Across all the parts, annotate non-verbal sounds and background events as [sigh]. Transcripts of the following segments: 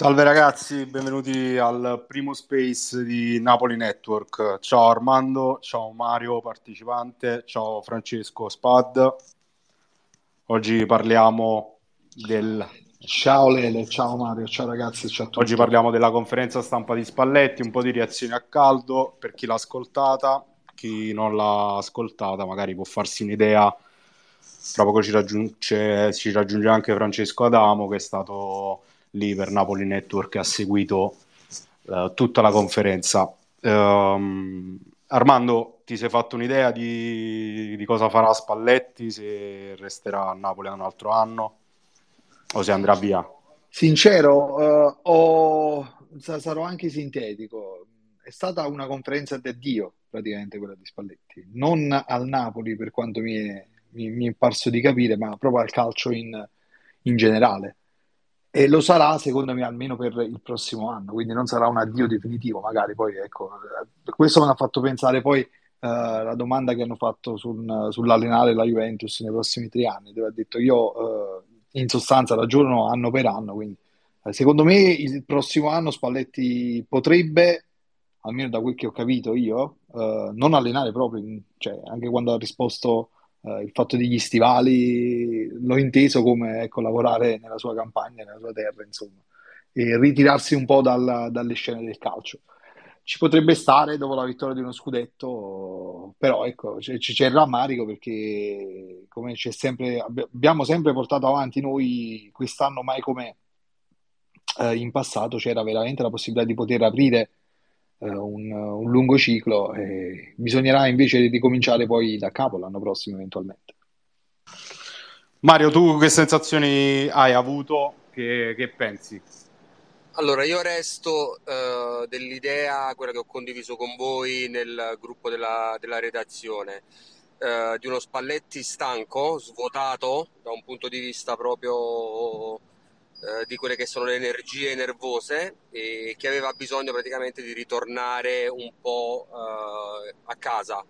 Salve ragazzi, benvenuti al primo space di Napoli Network. Ciao Armando, ciao Mario partecipante, ciao Francesco Spad. Oggi parliamo del Ciao Lele, ciao Mario, ciao ragazzi, ciao a tutti. Oggi parliamo della conferenza stampa di Spalletti, un po' di reazioni a caldo per chi l'ha ascoltata, chi non l'ha ascoltata magari può farsi un'idea. Tra poco ci raggiunge, ci raggiunge anche Francesco Adamo che è stato lì per Napoli Network ha seguito uh, tutta la conferenza. Um, Armando, ti sei fatto un'idea di, di cosa farà Spalletti, se resterà a Napoli un altro anno? o se andrà via? Sincero, uh, ho... sarò anche sintetico. È stata una conferenza d'addio praticamente quella di Spalletti, non al Napoli per quanto mi è, mi, mi è parso di capire, ma proprio al calcio in, in generale. E lo sarà secondo me almeno per il prossimo anno, quindi non sarà un addio definitivo, magari poi ecco, questo mi ha fatto pensare poi uh, la domanda che hanno fatto sul, sull'allenare la Juventus nei prossimi tre anni, dove ha detto io uh, in sostanza ragionano anno per anno. Quindi, eh, secondo me, il prossimo anno Spalletti potrebbe, almeno da quel che ho capito io, eh, non allenare proprio, cioè, anche quando ha risposto eh, il fatto degli stivali, l'ho inteso come ecco, lavorare nella sua campagna, nella sua terra, insomma, e ritirarsi un po' dal, dalle scene del calcio. Ci potrebbe stare dopo la vittoria di uno scudetto, però ecco, c'è, c'è il rammarico perché come c'è sempre, abbiamo sempre portato avanti noi quest'anno mai come eh, in passato c'era veramente la possibilità di poter aprire un, un, lungo ciclo e bisognerà invece ricominciare poi da capo l'anno prossimo eventualmente. Mario, tu che sensazioni hai avuto? Che, che pensi? Allora, io resto eh, dell'idea, quella che ho condiviso con voi nel gruppo della, della redazione, eh, di uno Spalletti stanco, svuotato da un punto di vista proprio eh, di quelle che sono le energie nervose e che aveva bisogno praticamente di ritornare un po' eh, a casa,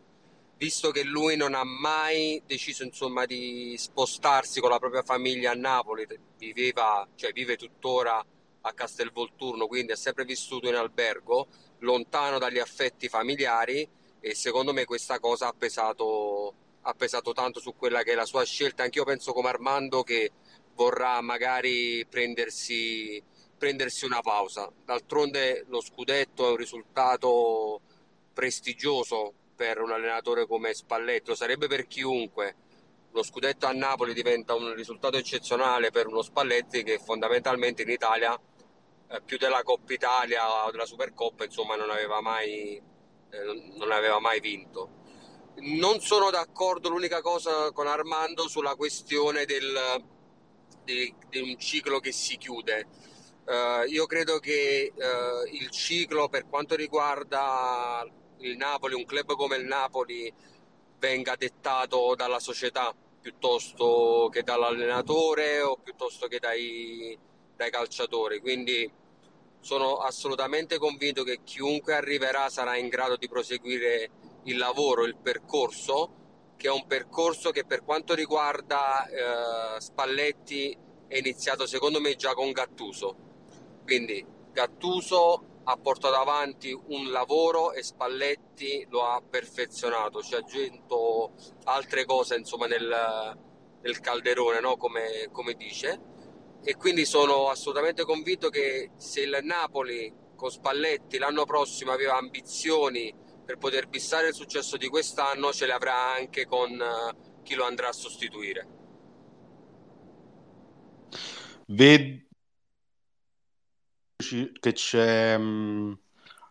visto che lui non ha mai deciso insomma di spostarsi con la propria famiglia a Napoli, viveva, cioè vive tuttora a Castelvolturno, quindi ha sempre vissuto in albergo, lontano dagli affetti familiari e secondo me questa cosa ha pesato, ha pesato tanto su quella che è la sua scelta. Anch'io penso come Armando che vorrà magari prendersi, prendersi una pausa. D'altronde lo scudetto è un risultato prestigioso per un allenatore come Spalletto, sarebbe per chiunque. Lo scudetto a Napoli diventa un risultato eccezionale per uno Spalletti che fondamentalmente in Italia eh, più della Coppa Italia o della Supercoppa, insomma, non aveva mai, eh, non aveva mai vinto. Non sono d'accordo l'unica cosa con Armando sulla questione del, di, di un ciclo che si chiude. Uh, io credo che uh, il ciclo per quanto riguarda il Napoli, un club come il Napoli, venga dettato dalla società piuttosto che dall'allenatore o piuttosto che dai, dai calciatori. Quindi sono assolutamente convinto che chiunque arriverà sarà in grado di proseguire il lavoro, il percorso, che è un percorso che per quanto riguarda eh, Spalletti è iniziato secondo me già con Gattuso. Quindi Gattuso ha portato avanti un lavoro e Spalletti lo ha perfezionato, ci ha aggiunto altre cose insomma nel, nel calderone, no? come, come dice e quindi sono assolutamente convinto che se il Napoli con Spalletti l'anno prossimo aveva ambizioni per poter bissare il successo di quest'anno, ce le avrà anche con uh, chi lo andrà a sostituire. Vedo che c'è um,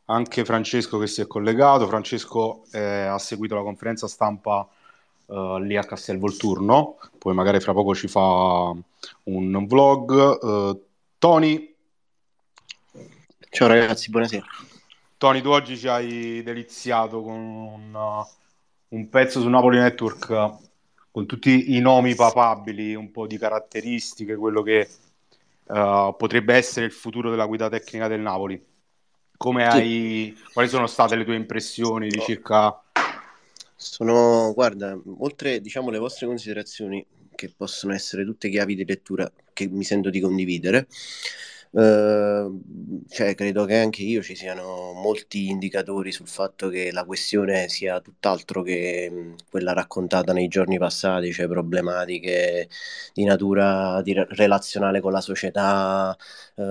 anche Francesco che si è collegato. Francesco eh, ha seguito la conferenza stampa uh, lì a Castelvolturno, poi magari fra poco ci fa un vlog. Uh, Tony. Ciao ragazzi, buonasera. Tony, tu oggi ci hai deliziato con un, uh, un pezzo su Napoli Network con tutti i nomi papabili, un po' di caratteristiche, quello che uh, potrebbe essere il futuro della guida tecnica del Napoli. Come hai, quali sono state le tue impressioni di circa sono, guarda, oltre diciamo le vostre considerazioni, che possono essere tutte chiavi di lettura che mi sento di condividere, eh, cioè, credo che anche io ci siano molti indicatori sul fatto che la questione sia tutt'altro che quella raccontata nei giorni passati, cioè problematiche di natura di relazionale con la società, eh,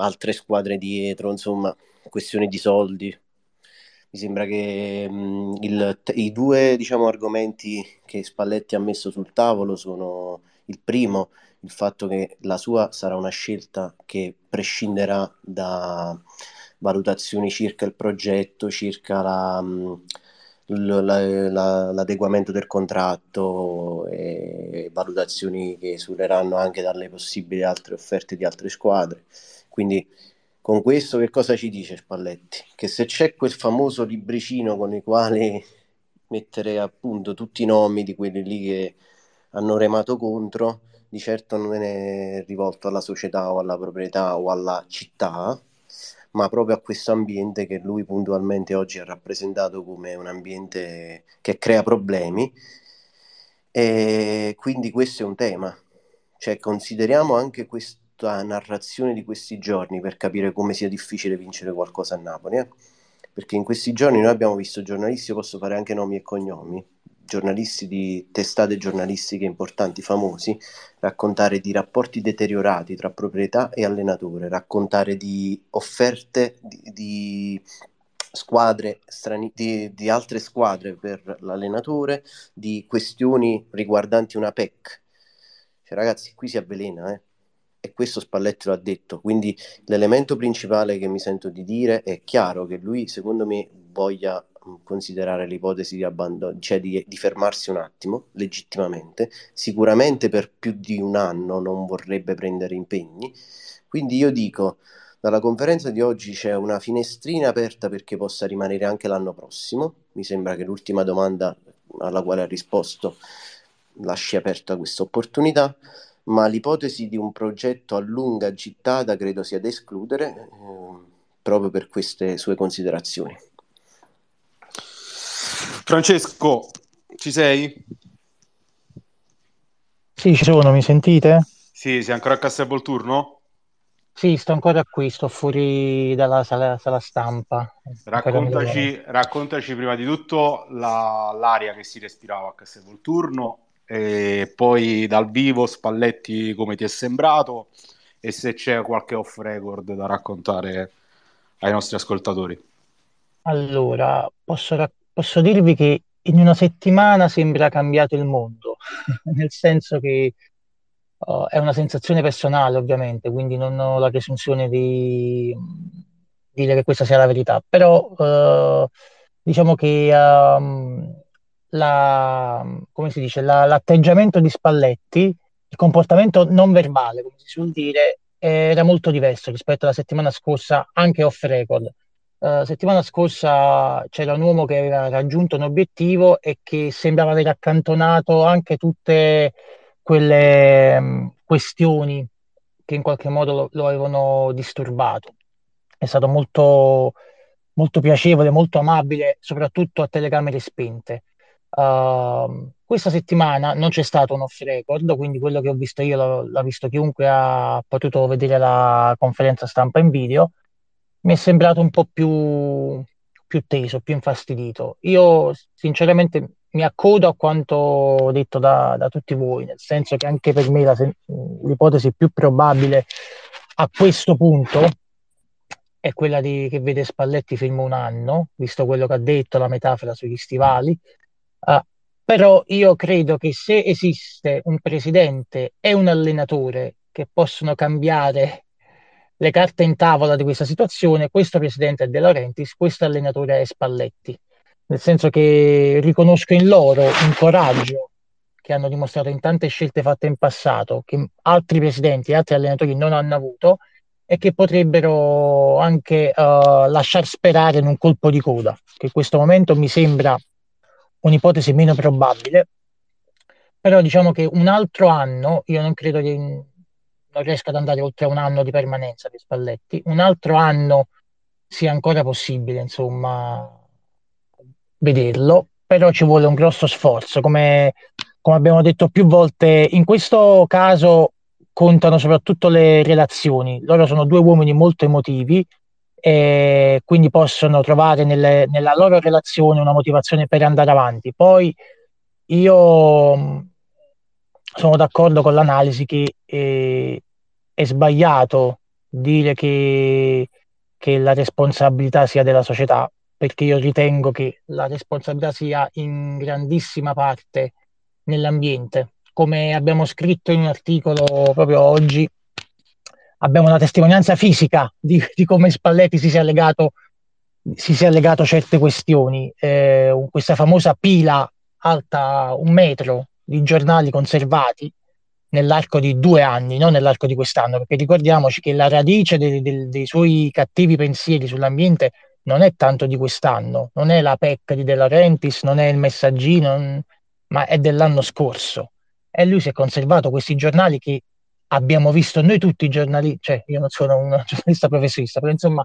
altre squadre dietro, insomma, questioni di soldi. Mi sembra che mh, il, i due diciamo, argomenti che Spalletti ha messo sul tavolo sono il primo, il fatto che la sua sarà una scelta che prescinderà da valutazioni circa il progetto, circa la, la, la, l'adeguamento del contratto e valutazioni che esuleranno anche dalle possibili altre offerte di altre squadre. Quindi con questo che cosa ci dice Spalletti? Che se c'è quel famoso libricino con il quale mettere appunto tutti i nomi di quelli lì che hanno remato contro, di certo non è rivolto alla società o alla proprietà o alla città, ma proprio a questo ambiente che lui puntualmente oggi ha rappresentato come un ambiente che crea problemi. E quindi questo è un tema. Cioè, consideriamo anche questa narrazione di questi giorni per capire come sia difficile vincere qualcosa a Napoli. Eh? Perché in questi giorni noi abbiamo visto giornalisti, io posso fare anche nomi e cognomi, giornalisti di testate giornalistiche importanti, famosi, raccontare di rapporti deteriorati tra proprietà e allenatore, raccontare di offerte di, di squadre strani- di, di, altre squadre per l'allenatore, di questioni riguardanti una PEC. Cioè, ragazzi, qui si avvelena, eh? E questo Spalletti lo ha detto. Quindi l'elemento principale che mi sento di dire è chiaro che lui, secondo me, voglia considerare l'ipotesi di abbandono, cioè di, di, fermarsi un attimo, legittimamente. Sicuramente per più di un anno non vorrebbe prendere impegni. Quindi io dico, dalla conferenza di oggi c'è una finestrina aperta perché possa rimanere anche l'anno prossimo. Mi sembra che l'ultima domanda alla quale ha risposto lasci aperta questa opportunità, ma l'ipotesi di un progetto a lunga gittata credo sia da escludere eh, proprio per queste sue considerazioni. Francesco, ci sei? Sì, ci sono, mi sentite? Sì, sei ancora a Castelvolturno? Sì, sto ancora qui, sto fuori dalla sala, sala stampa. Raccontaci, raccontaci, prima di tutto la, l'aria che si respirava a Castelvolturno e poi dal vivo Spalletti come ti è sembrato e se c'è qualche off record da raccontare ai nostri ascoltatori. Allora, posso raccontare posso dirvi che in una settimana sembra cambiato il mondo, [laughs] nel senso che uh, è una sensazione personale, ovviamente, quindi non ho la presunzione di dire che questa sia la verità, però uh, diciamo che um, la, come si dice, la, l'atteggiamento di Spalletti, il comportamento non verbale, come si suol dire, era molto diverso rispetto alla settimana scorsa, anche off record. Uh, settimana scorsa c'era un uomo che aveva raggiunto un obiettivo e che sembrava aver accantonato anche tutte quelle um, questioni che in qualche modo lo, lo, avevano disturbato. È stato molto, molto piacevole, molto amabile, soprattutto a telecamere spente. Uh, questa settimana non c'è stato un off record, quindi quello che ho visto io l'ha visto chiunque ha potuto vedere la conferenza stampa in video mi è sembrato un po' più, più teso, più infastidito. Io sinceramente mi accodo a quanto detto da, da tutti voi, nel senso che anche per me la, l'ipotesi più probabile a questo punto è quella di, che vede Spalletti fermo un anno, visto quello che ha detto, la metafora sugli stivali. Uh, però io credo che se esiste un presidente e un allenatore che possono cambiare le carte in tavola di questa situazione, questo presidente è De Laurentiis, questo allenatore è Spalletti, nel senso che riconosco in loro un coraggio che hanno dimostrato in tante scelte fatte in passato, che altri presidenti e altri allenatori non hanno avuto e che potrebbero anche uh, lasciar sperare in un colpo di coda, che in questo momento mi sembra un'ipotesi meno probabile, però diciamo che un altro anno, io non credo che non riesco ad andare oltre un anno di permanenza di Spalletti, un altro anno sia ancora possibile, insomma, vederlo, però ci vuole un grosso sforzo, come, come abbiamo detto più volte, in questo caso raccontano soprattutto le relazioni. Loro sono due uomini molto emotivi e quindi possono trovare nelle, nella loro relazione una motivazione per andare avanti. Poi io mm, sono d'accordo con l'analisi che eh, è sbagliato dire che, che la responsabilità sia della società, perché io ritengo che la responsabilità sia in grandissima parte nell'ambiente. Come abbiamo scritto in un articolo proprio oggi, abbiamo una testimonianza fisica di, di come Spalletti si sia legato, si sia legato certe questioni. Eh, questa famosa pila alta un metro di giornali conservati nell'arco di due anni, non nell'arco di quest'anno, perché ricordiamoci che la radice dei, dei, dei suoi cattivi pensieri sull'ambiente non è tanto di quest'anno, non è la PEC di De Laurentiis, non è il messaggino, non, ma è dell'anno scorso. E lui si è conservato questi giornali che abbiamo visto noi tutti i giornali, cioè io non sono un [laughs] giornalista professionista, però insomma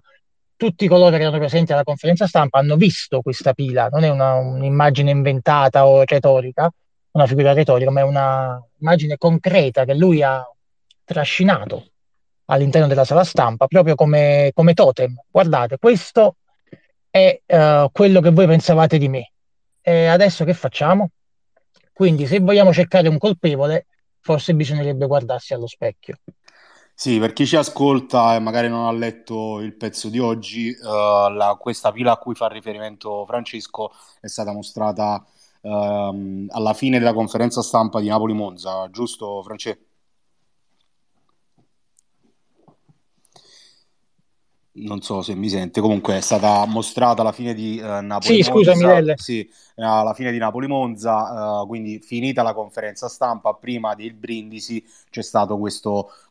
tutti coloro che erano presenti alla conferenza stampa hanno visto questa pila, non è una, un'immagine inventata o retorica, una figura retorica, ma è un'immagine concreta che lui ha trascinato all'interno della sala stampa, proprio come, come totem. Guardate, questo è uh, quello che voi pensavate di me. E adesso che facciamo? Quindi, se vogliamo cercare un colpevole, forse bisognerebbe guardarsi allo specchio. Sì, per chi ci ascolta e magari non ha letto il pezzo di oggi, uh, la, questa pila a cui fa riferimento Francesco è stata mostrata uh, alla fine della conferenza stampa di Napoli-Monza, giusto Francesco? Non so se mi sente, comunque è stata mostrata alla fine di uh, Napoli Sì, scusami. Sì, alla fine di Napoli Monza, uh, quindi finita la conferenza stampa, prima del brindisi c'è stata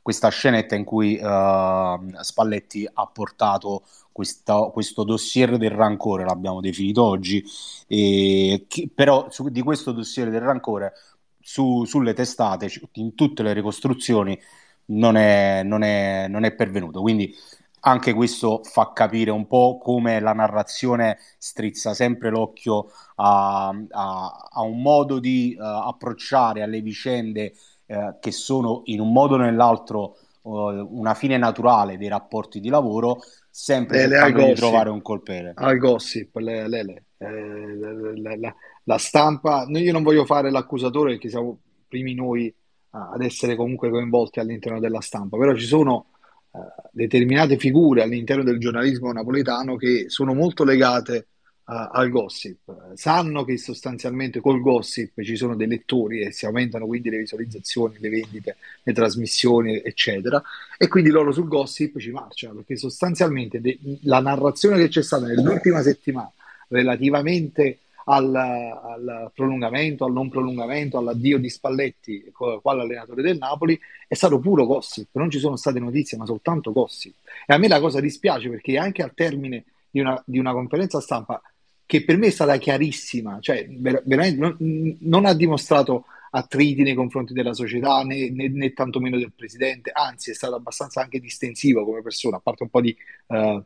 questa scenetta in cui uh, Spalletti ha portato questa, questo dossier del rancore, l'abbiamo definito oggi, e che, però su, di questo dossier del rancore su, sulle testate, in tutte le ricostruzioni, non è, non è, non è pervenuto. Quindi anche questo fa capire un po' come la narrazione strizza sempre l'occhio a, a, a un modo di uh, approcciare alle vicende uh, che sono in un modo o nell'altro uh, una fine naturale dei rapporti di lavoro, sempre cercando di trovare un colpevole. Al gossip, le, le, eh, la, la, la, stampa, io non voglio fare l'accusatore perché siamo primi noi ad essere comunque coinvolti all'interno della stampa, però ci sono determinate figure all'interno del giornalismo napoletano che sono molto legate uh, al gossip. Sanno che sostanzialmente col gossip ci sono dei lettori e si aumentano quindi le visualizzazioni, le vendite, le trasmissioni, eccetera, e quindi loro sul gossip ci marciano perché sostanzialmente de- la narrazione che c'è stata nell'ultima settimana relativamente al, al, prolungamento, al non prolungamento, all'addio di Spalletti quale allenatore del Napoli, è stato puro gossip, non ci sono state notizie, ma soltanto gossip. E a me la cosa dispiace perché anche al termine di una, di una conferenza stampa, che per me è stata chiarissima, cioè veramente non, non ha dimostrato attriti nei confronti della società né, né, né tantomeno del presidente, anzi è stato abbastanza anche distensivo come persona, a parte un po' di... Uh,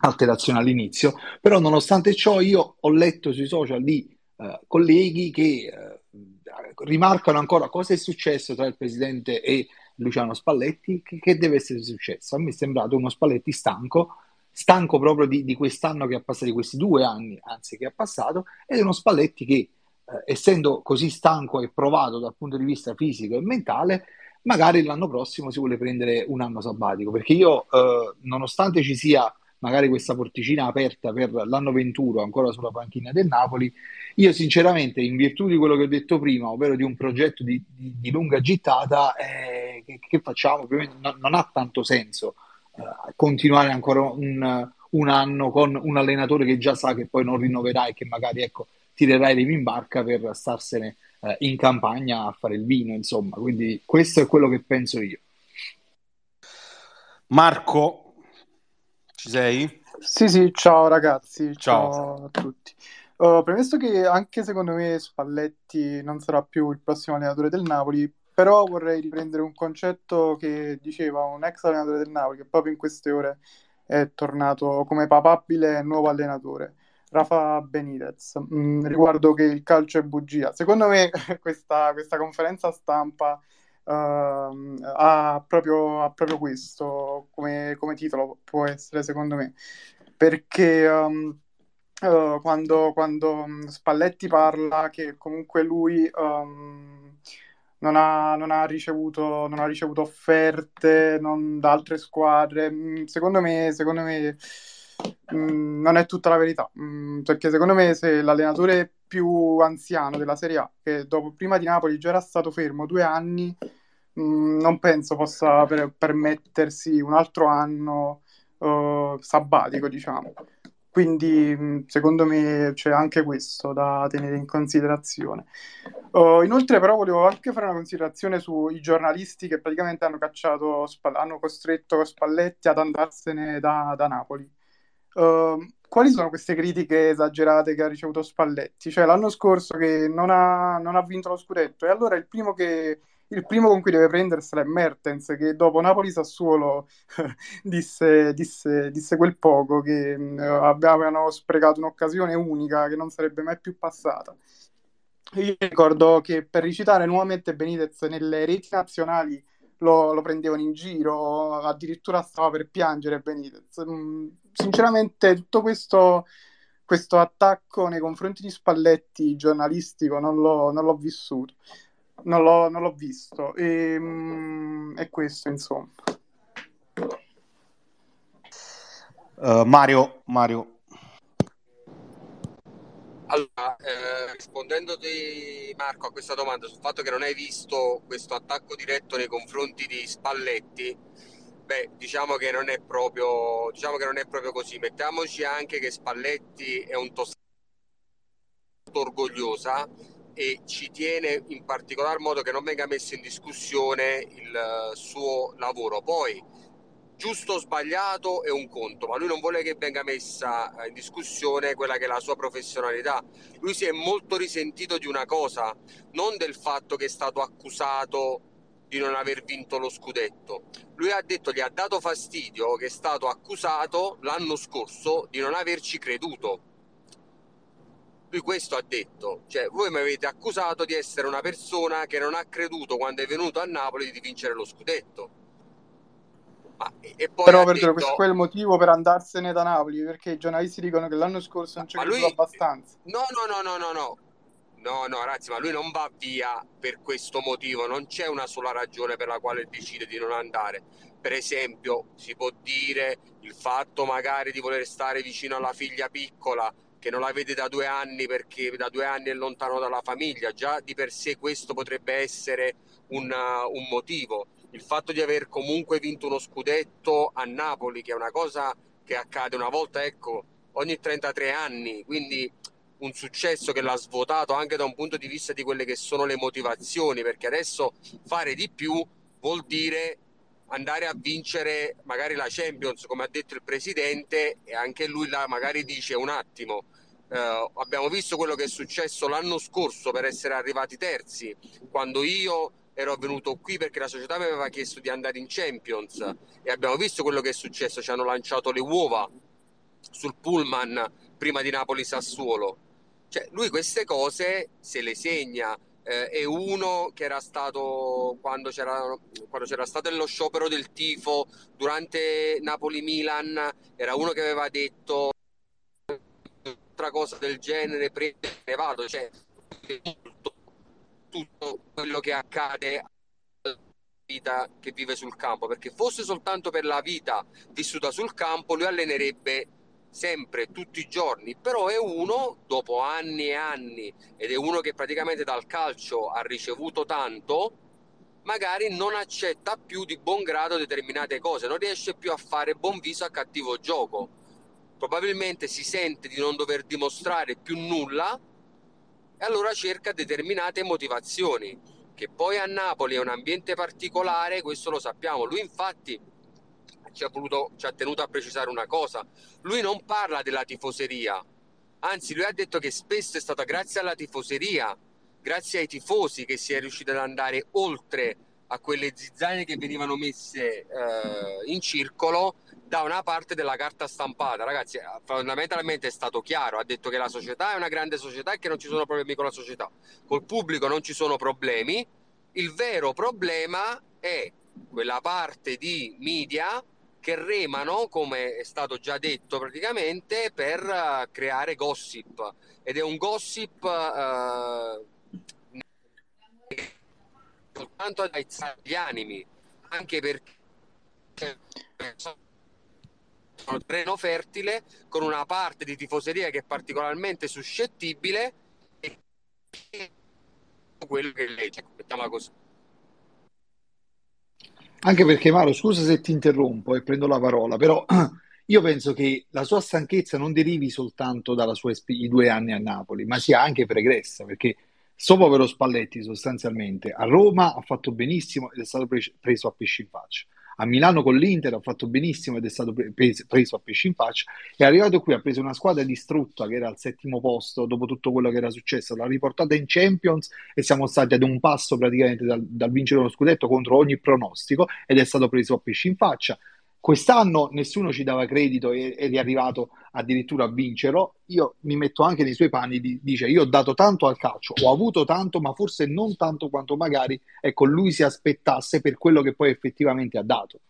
alterazione all'inizio, però nonostante ciò io ho letto sui social di eh, colleghi che eh, rimarcano ancora cosa è successo tra il presidente e Luciano Spalletti, che, che, deve essere successo. A me è sembrato uno Spalletti stanco, stanco proprio di, di quest'anno che ha passato, di questi due anni, anzi che ha passato, ed è uno Spalletti che, eh, essendo così stanco e provato dal punto di vista fisico e mentale, magari l'anno prossimo si vuole prendere un anno sabbatico, perché io, eh, nonostante ci sia magari questa porticina aperta per l'anno 21 ancora sulla panchina del Napoli, io sinceramente in virtù di quello che ho detto prima, ovvero di un progetto di, di, di lunga gittata, eh, che, che, facciamo? Non, non, ha tanto senso eh, continuare ancora un, un, anno con un allenatore che già sa che poi non rinnoverà e che magari ecco, tirerà i remi in barca per starsene eh, in campagna a fare il vino, insomma. Quindi questo è quello che penso io. Marco, ci sei? Sì, sì, ciao ragazzi, ciao, ciao a tutti. Uh, premesso che anche secondo me Spalletti non sarà più il prossimo allenatore del Napoli, però vorrei riprendere un concetto che diceva un ex allenatore del Napoli che proprio in queste ore è tornato come papabile nuovo allenatore, Rafa Benitez, mm, riguardo che il calcio è bugia. Secondo me [laughs] questa, questa conferenza stampa uh, ha, proprio, ha, proprio, questo come, come, titolo, può essere secondo me, perché um, uh, quando, quando, Spalletti parla che comunque lui um, non, ha, non, ha ricevuto, non, ha, ricevuto, offerte non, da altre squadre, mm, secondo me, secondo me mm, non è tutta la verità, mh, mm, perché secondo me se l'allenatore più anziano della Serie A, che dopo, prima di Napoli già era stato fermo due anni, mh, non penso possa per, permettersi un altro anno uh, sabbatico, diciamo. Quindi secondo me c'è anche questo da tenere in considerazione. Uh, inoltre però volevo anche fare una considerazione sui giornalisti che praticamente hanno cacciato, hanno costretto Spalletti ad andarsene da, da Napoli. Uh, quali sono queste critiche esagerate che ha ricevuto Spalletti? Cioè l'anno scorso che non ha, non ha vinto lo scudetto e allora il primo che il primo con cui deve prendersela è Mertens, che dopo Napoli-Sassuolo [laughs] disse, disse, disse, quel poco che uh, avevano sprecato un'occasione unica che non sarebbe mai più passata. Io ricordo che per ricitare nuovamente Benitez nelle reti nazionali lo, lo, prendevano in giro, addirittura stava per piangere Benitez. Mm, sinceramente tutto questo, questo attacco nei confronti di Spalletti giornalistico non l'ho, non l'ho vissuto non l'ho, non l'ho visto. E, mm, è questo, insomma. Uh, Mario, Mario. Allora, eh, rispondendoti Marco a questa domanda sul fatto che non hai visto questo attacco diretto nei confronti di Spalletti, beh, diciamo che non è proprio, diciamo non è proprio così. Mettiamoci anche che Spalletti è un toscano orgogliosa e ci tiene in particolar modo che non venga messo in discussione il eh, suo lavoro. Poi, giusto o sbagliato è un conto, ma lui non vuole che venga messa eh, in discussione quella che è la sua professionalità. Lui si è molto risentito di una cosa, non del fatto che è stato accusato di non aver vinto lo scudetto. Lui ha detto, gli ha dato fastidio che è stato accusato l'anno scorso di non averci creduto lui questo ha detto, cioè voi mi avete accusato di essere una persona che non ha creduto quando è venuto a Napoli di vincere lo scudetto. Poi Però per detto... questo è il motivo per andarsene da Napoli, perché i giornalisti dicono che l'anno scorso non c'è lui... abbastanza. No, no, no, no, no, no. No, no, ragazzi, ma lui non va via per questo motivo, non c'è una sola ragione per la quale decide di non andare. Per esempio, si può dire il fatto magari di voler stare vicino alla figlia piccola, che non la vede da due anni perché da due anni è lontano dalla famiglia, già di per sé questo potrebbe essere un, uh, un motivo. Il fatto di aver comunque vinto uno scudetto a Napoli, che è una cosa che accade una volta, ecco, ogni 33 anni, quindi un successo che l'ha svuotato anche da un punto di vista di quelle che sono le motivazioni, perché adesso fare di più vuol dire andare a vincere magari la Champions, come ha detto il presidente, e anche lui là magari dice un attimo, eh, abbiamo visto quello che è successo l'anno scorso per essere arrivati terzi, quando io ero venuto qui perché la società mi aveva chiesto di andare in Champions e abbiamo visto quello che è successo, ci hanno lanciato le uova sul pullman prima di Napoli-Sassuolo. Cioè, lui queste cose se le segna eh, e uno che era stato quando c'era, quando c'era stato lo sciopero del tifo durante Napoli-Milan, era uno che aveva detto un'altra cosa del genere, prende ne vado, cioè tutto, quello che accade vita che vive sul campo perché fosse soltanto per la vita vissuta sul campo lui allenerebbe sempre, tutti i giorni, però è uno, dopo anni e anni, ed è uno che praticamente dal calcio ha ricevuto tanto, magari non accetta più di buon grado determinate cose, non riesce più a fare buon viso a cattivo gioco. Probabilmente si sente di non dover dimostrare più nulla allora cerca determinate motivazioni, che poi a Napoli è un ambiente particolare, questo lo sappiamo. Lui infatti ci ha, voluto, ci ha tenuto a precisare una cosa. Lui non parla della tifoseria, anzi lui ha detto che spesso è stata grazie alla tifoseria, grazie ai tifosi che si è riuscito ad andare oltre a quelle zizzanie che venivano messe eh, in circolo da una parte della carta stampata. Ragazzi, fondamentalmente è stato chiaro, ha detto che la società è una grande società e che non ci sono problemi con la società. Col pubblico non ci sono problemi, Il vero problema è quella parte di media che remano, come è stato già detto praticamente, per uh, creare gossip. Ed è un gossip uh, soltanto ad aizzare gli animi, anche perché sono terreno fertile con una parte di tifoseria che è particolarmente suscettibile e quello che legge, mettiamola così. Anche perché Maro, scusa se ti interrompo e prendo la parola, però [clears throat] io penso che la sua stanchezza non derivi soltanto dai suoi due anni a Napoli, ma sia anche pregressa, perché sto povero Spalletti sostanzialmente a Roma ha fatto benissimo ed è stato preso a pesci in faccia a Milano con l'Inter ha fatto benissimo ed è stato preso a pesci in faccia è arrivato qui ha preso una squadra distrutta che era al settimo posto dopo tutto quello che era successo l'ha riportata in Champions e siamo stati ad un passo praticamente dal, dal vincere uno scudetto contro ogni pronostico ed è stato preso a pesci in faccia Quest'anno nessuno ci dava credito ed è arrivato addirittura a vincerlo. Io mi metto anche nei suoi panni, dice io ho dato tanto al calcio, ho avuto tanto, ma forse non tanto quanto magari ecco, lui si aspettasse per quello che poi effettivamente ha dato.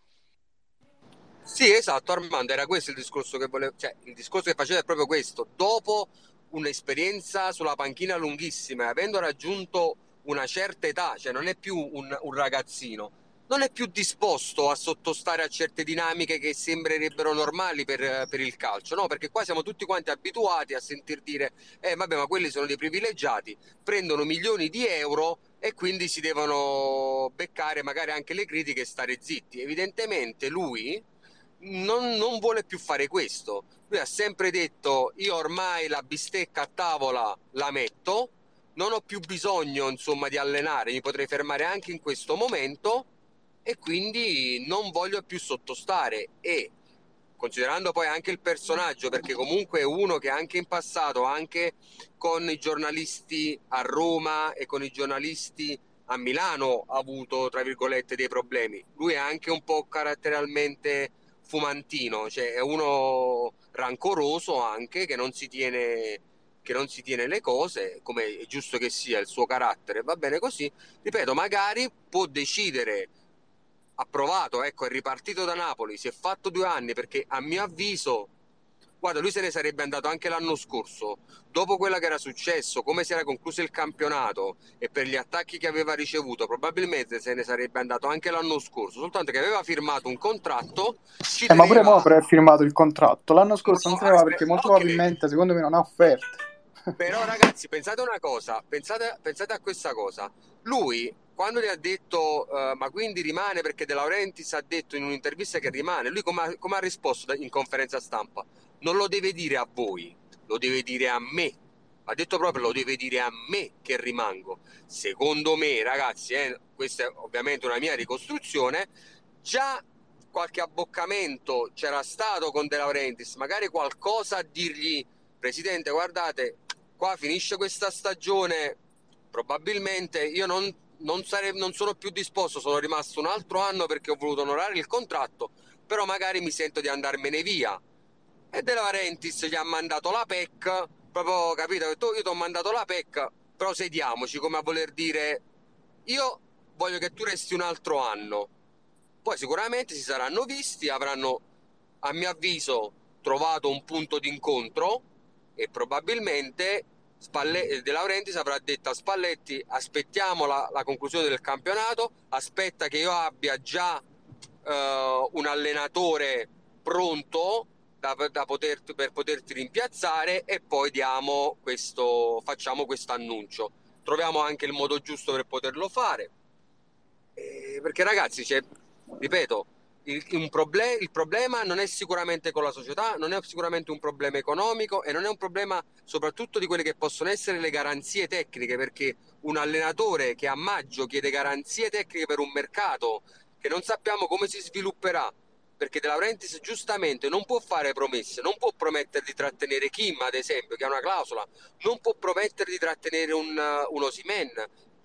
Sì, esatto, Armando, era questo il discorso che volevo, cioè il discorso che faceva è proprio questo. Dopo un'esperienza sulla panchina lunghissima, avendo raggiunto una certa età, cioè non è più un, un ragazzino, non è più disposto a sottostare a certe dinamiche che sembrerebbero normali per, per, il calcio, no? Perché qua siamo tutti quanti abituati a sentir dire, eh vabbè, ma quelli sono dei privilegiati, prendono milioni di euro e quindi si devono beccare magari anche le critiche e stare zitti. Evidentemente lui non, non vuole più fare questo. Lui ha sempre detto, io ormai la bistecca a tavola la metto, non ho più bisogno insomma di allenare, mi potrei fermare anche in questo momento e quindi non voglio più sottostare. E considerando poi anche il personaggio perché comunque è uno che anche in passato anche con i giornalisti a Roma e con i giornalisti a Milano ha avuto tra virgolette dei problemi. Lui è anche un po' caratterialmente fumantino cioè è uno rancoroso anche che non si tiene che non si tiene le cose come è giusto che sia il suo carattere. Va bene così. Ripeto magari può decidere approvato, ecco, è ripartito da Napoli, si è fatto due anni perché a mio avviso, guarda, lui se ne sarebbe andato anche l'anno scorso, dopo quello che era successo, come si era concluso il campionato e per gli attacchi che aveva ricevuto, probabilmente se ne sarebbe andato anche l'anno scorso, soltanto che aveva firmato un contratto. Eh, teneva... Ma pure Mopre ha firmato il contratto, l'anno scorso no, non se ne va perché molto okay. probabilmente, secondo me, non ha offerte. Però ragazzi, pensate una cosa, pensate, pensate a questa cosa. Lui quando gli ha detto uh, ma quindi rimane perché De Laurentiis ha detto in un'intervista che rimane, lui come ha, risposto in conferenza stampa? Non lo deve dire a voi, lo deve dire a me. Ha detto proprio lo deve dire a me che rimango. Secondo me, ragazzi, eh, questa è ovviamente una mia ricostruzione, già qualche abboccamento c'era stato con De Laurentiis, magari qualcosa a dirgli Presidente, guardate, qua finisce questa stagione, probabilmente io non non, sare- non sono più disposto, sono rimasto un altro anno perché ho voluto onorare il contratto, però magari mi sento di andarmene via. E De Laurentiis gli ha mandato la PEC, proprio capito? Io ti ho mandato la PEC, però sediamoci come a voler dire io voglio che tu resti un altro anno. Poi sicuramente si saranno visti, avranno, a mio avviso, trovato un punto d'incontro e probabilmente Spalle- eh, De Laurentiis avrà detto a Spalletti aspettiamo la, la, conclusione del campionato, aspetta che io abbia già uh, un allenatore pronto da, da poter, per poterti rimpiazzare e poi questo, facciamo questo annuncio. Troviamo anche il modo giusto per poterlo fare. Eh, perché ragazzi, ripeto, il, proble- il, problema non è sicuramente con la società, non è sicuramente un problema economico e non è un problema soprattutto di quelle che possono essere le garanzie tecniche, perché un allenatore che a maggio chiede garanzie tecniche per un mercato che non sappiamo come si svilupperà, perché De Laurentiis giustamente non può fare promesse, non può promettere di trattenere Kim, ad esempio, che ha una clausola, non può promettere di trattenere un, un Osimen,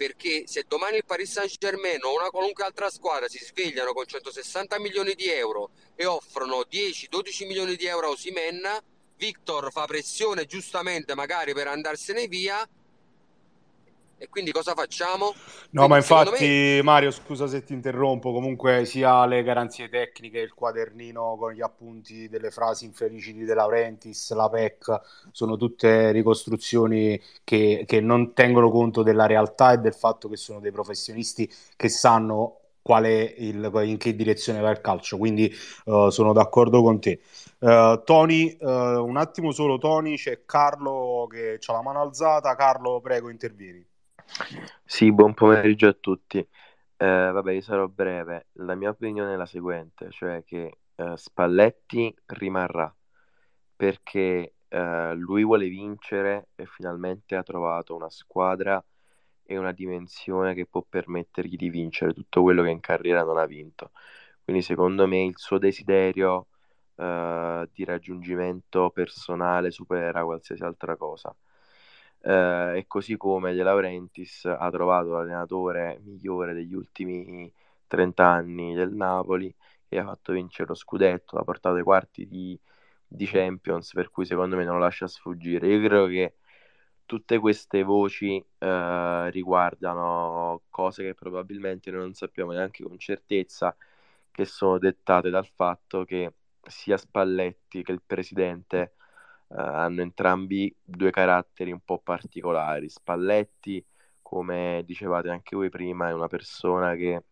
perché se domani il Paris Saint Germain o una qualunque altra squadra si svegliano con 160 milioni di euro e offrono 10-12 milioni di euro a Osimen, Victor fa pressione giustamente magari per andarsene via E quindi cosa facciamo? No, Quindi, ma infatti, me, Mario, scusa se ti interrompo, comunque sia le garanzie tecniche, il quadernino con gli appunti delle frasi infelici di De Laurentiis, la PEC, sono tutte ricostruzioni che, che non tengono conto della realtà e del fatto che sono dei professionisti che sanno qual è il, in che direzione va il calcio, quindi eh, sono d'accordo con te. Eh, Tony, eh, un attimo solo, Tony, c'è Carlo che ha la mano alzata. Carlo, prego, intervieni. Sì, buon pomeriggio a tutti. Eh, vabbè, io sarò breve. La mia opinione è la seguente, cioè che eh, Spalletti rimarrà perché eh, lui vuole vincere e finalmente ha trovato una squadra e una dimensione che può permettergli di vincere tutto quello che in carriera non ha vinto. Quindi secondo me il suo desiderio eh, di raggiungimento personale supera qualsiasi altra cosa. Eh, e così come De Laurentiis ha trovato l'allenatore migliore degli ultimi 30 anni del Napoli e ha fatto vincere lo scudetto, ha portato ai quarti di, di Champions, per cui secondo me non lo lascia sfuggire. Io credo che tutte queste voci eh, riguardano cose che probabilmente noi non sappiamo neanche con certezza, che sono dettate dal fatto che sia Spalletti che il presidente hanno entrambi due caratteri un po' particolari. Spalletti, come dicevate anche voi prima, è una persona che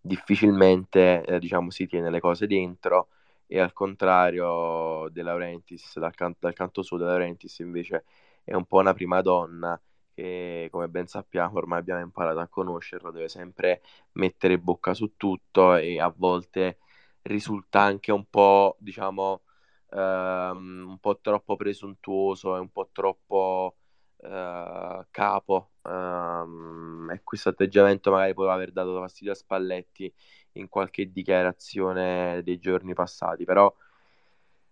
difficilmente eh, diciamo, si tiene le cose dentro e al contrario De Laurentiis, dal, can- dal canto suo De Laurentiis invece è un po' una prima donna che come ben sappiamo ormai abbiamo imparato a conoscerlo, deve sempre mettere bocca su tutto e a volte risulta anche un po', diciamo, ehm, un po' troppo presuntuoso e un po' troppo eh, capo. ehm, e questo atteggiamento magari può aver dato fastidio a Spalletti in qualche dichiarazione dei giorni passati, però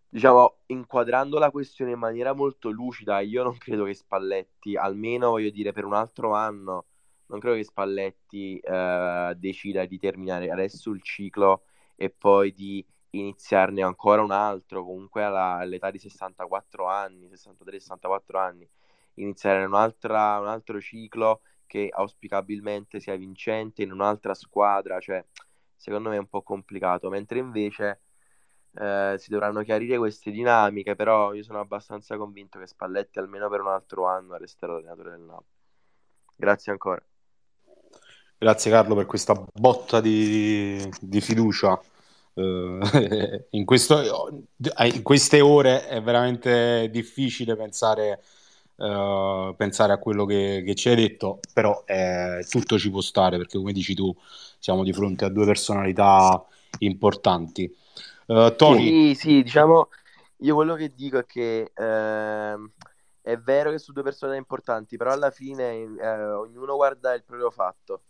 diciamo, inquadrando la questione in maniera molto lucida, io non credo che Spalletti, almeno voglio dire per un altro anno, non credo che Spalletti eh, decida di terminare adesso il ciclo e poi di iniziarne ancora un altro, comunque alla, all'età di 64 anni, 63-64 anni, iniziare un altro ciclo che auspicabilmente sia vincente in un'altra squadra, cioè secondo me è un po' complicato, mentre invece eh, si dovranno chiarire queste dinamiche, però io sono abbastanza convinto che Spalletti almeno per un altro anno resterà allenatore del Napoli. Grazie ancora. Grazie Carlo per questa botta di, di fiducia. Uh, [laughs] in, questo, in, queste ore è veramente difficile pensare, uh, pensare a quello che, che, ci hai detto, però eh, tutto ci può stare perché come dici tu siamo di fronte a due personalità importanti. Uh, Tony? Sì, sì, diciamo, io quello che dico è che eh, è vero che sono due persone importanti, però alla fine eh, ognuno guarda il proprio fatto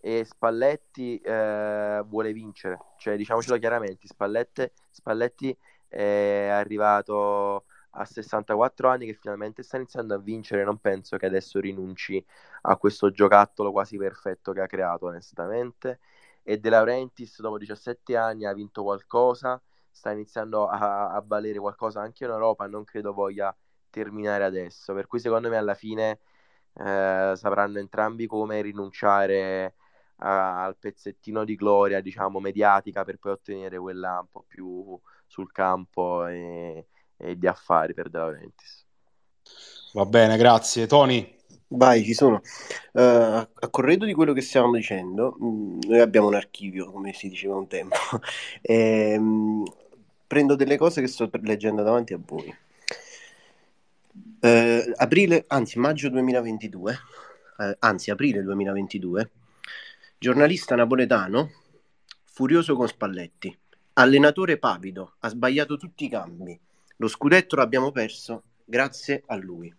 e Spalletti eh, vuole vincere, cioè diciamocelo chiaramente, Spalletti, Spalletti è arrivato a 64 anni che finalmente sta iniziando a vincere, non penso che adesso rinunci a questo giocattolo quasi perfetto che ha creato onestamente. E De Laurentiis dopo 17 anni ha vinto qualcosa. Sta iniziando a, a valere qualcosa anche in Europa, non credo voglia terminare adesso. Per cui secondo me alla fine eh, sapranno entrambi come rinunciare al pezzettino di gloria, diciamo, mediatica per poi ottenere quella un po' più sul campo e, e di affari per De Laurentiis. Va bene, grazie. Tony? Vai, ci sono. Uh, a corredo di quello che stiamo dicendo, mh, mm, noi abbiamo un archivio, come si diceva un tempo, e, [laughs] ehm, mh, prendo delle cose che sto leggendo davanti a voi. Uh, aprile, anzi maggio 2022, uh, anzi aprile 2022, giornalista napoletano, furioso con Spalletti, allenatore pavido, ha sbagliato tutti i cambi, lo scudetto l'abbiamo perso grazie a lui.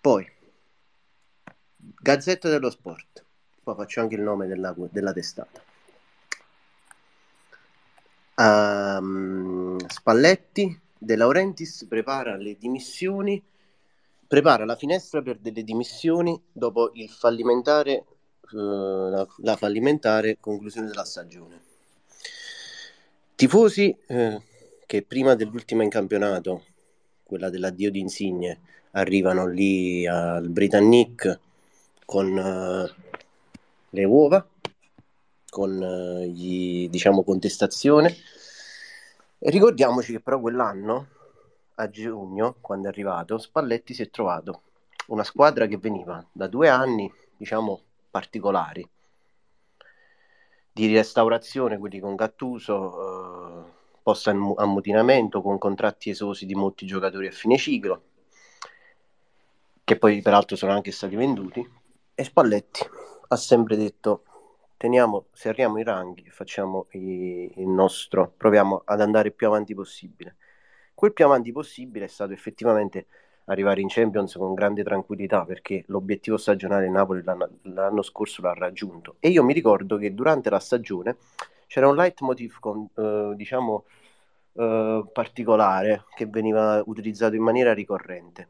Poi, Gazzetta dello Sport. Qua faccio anche il nome della, della testata. Um, Spalletti, De Laurentiis prepara le dimissioni, prepara la finestra per delle dimissioni dopo il fallimentare, la, la, fallimentare conclusione della stagione. Tifosi eh, che prima dell'ultima in campionato quella dell'addio di Insigne, arrivano lì al Britannic con uh, le uova, con uh, gli, diciamo contestazione. E ricordiamoci che però quell'anno, a giugno, quando è arrivato, Spalletti si è trovato una squadra che veniva da due anni, diciamo, particolari, di restaurazione, quindi con Gattuso, eh, post ammutinamento, con contratti esosi di molti giocatori a fine ciclo, che poi peraltro sono anche stati venduti, e Spalletti ha sempre detto teniamo, serriamo i ranghi, facciamo i, il nostro, proviamo ad andare più avanti possibile. Quel più avanti possibile è stato effettivamente arrivare in Champions con grande tranquillità perché l'obiettivo stagionale in Napoli l'anno, l'anno scorso l'ha raggiunto e io mi ricordo che durante la stagione c'era un leitmotiv con, eh, diciamo eh, particolare che veniva utilizzato in maniera ricorrente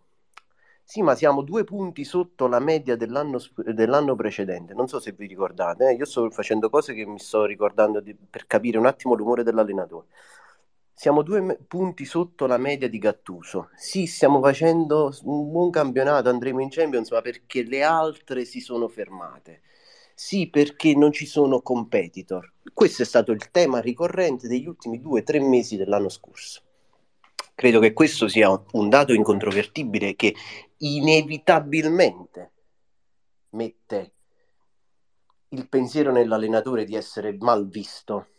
sì, ma siamo due punti sotto la media dell'anno, dell'anno precedente. Non so se vi ricordate, eh? io sto facendo cose che mi sto ricordando di, per capire un attimo l'umore dell'allenatore. Siamo due punti sotto la media di Gattuso. Sì, stiamo facendo un buon campionato, andremo in Champions, ma perché le altre si sono fermate. Sì, perché non ci sono competitor. Questo è stato il tema ricorrente degli ultimi due o tre mesi dell'anno scorso. Credo che questo sia un dato incontrovertibile che inevitabilmente mette il pensiero nell'allenatore di essere mal visto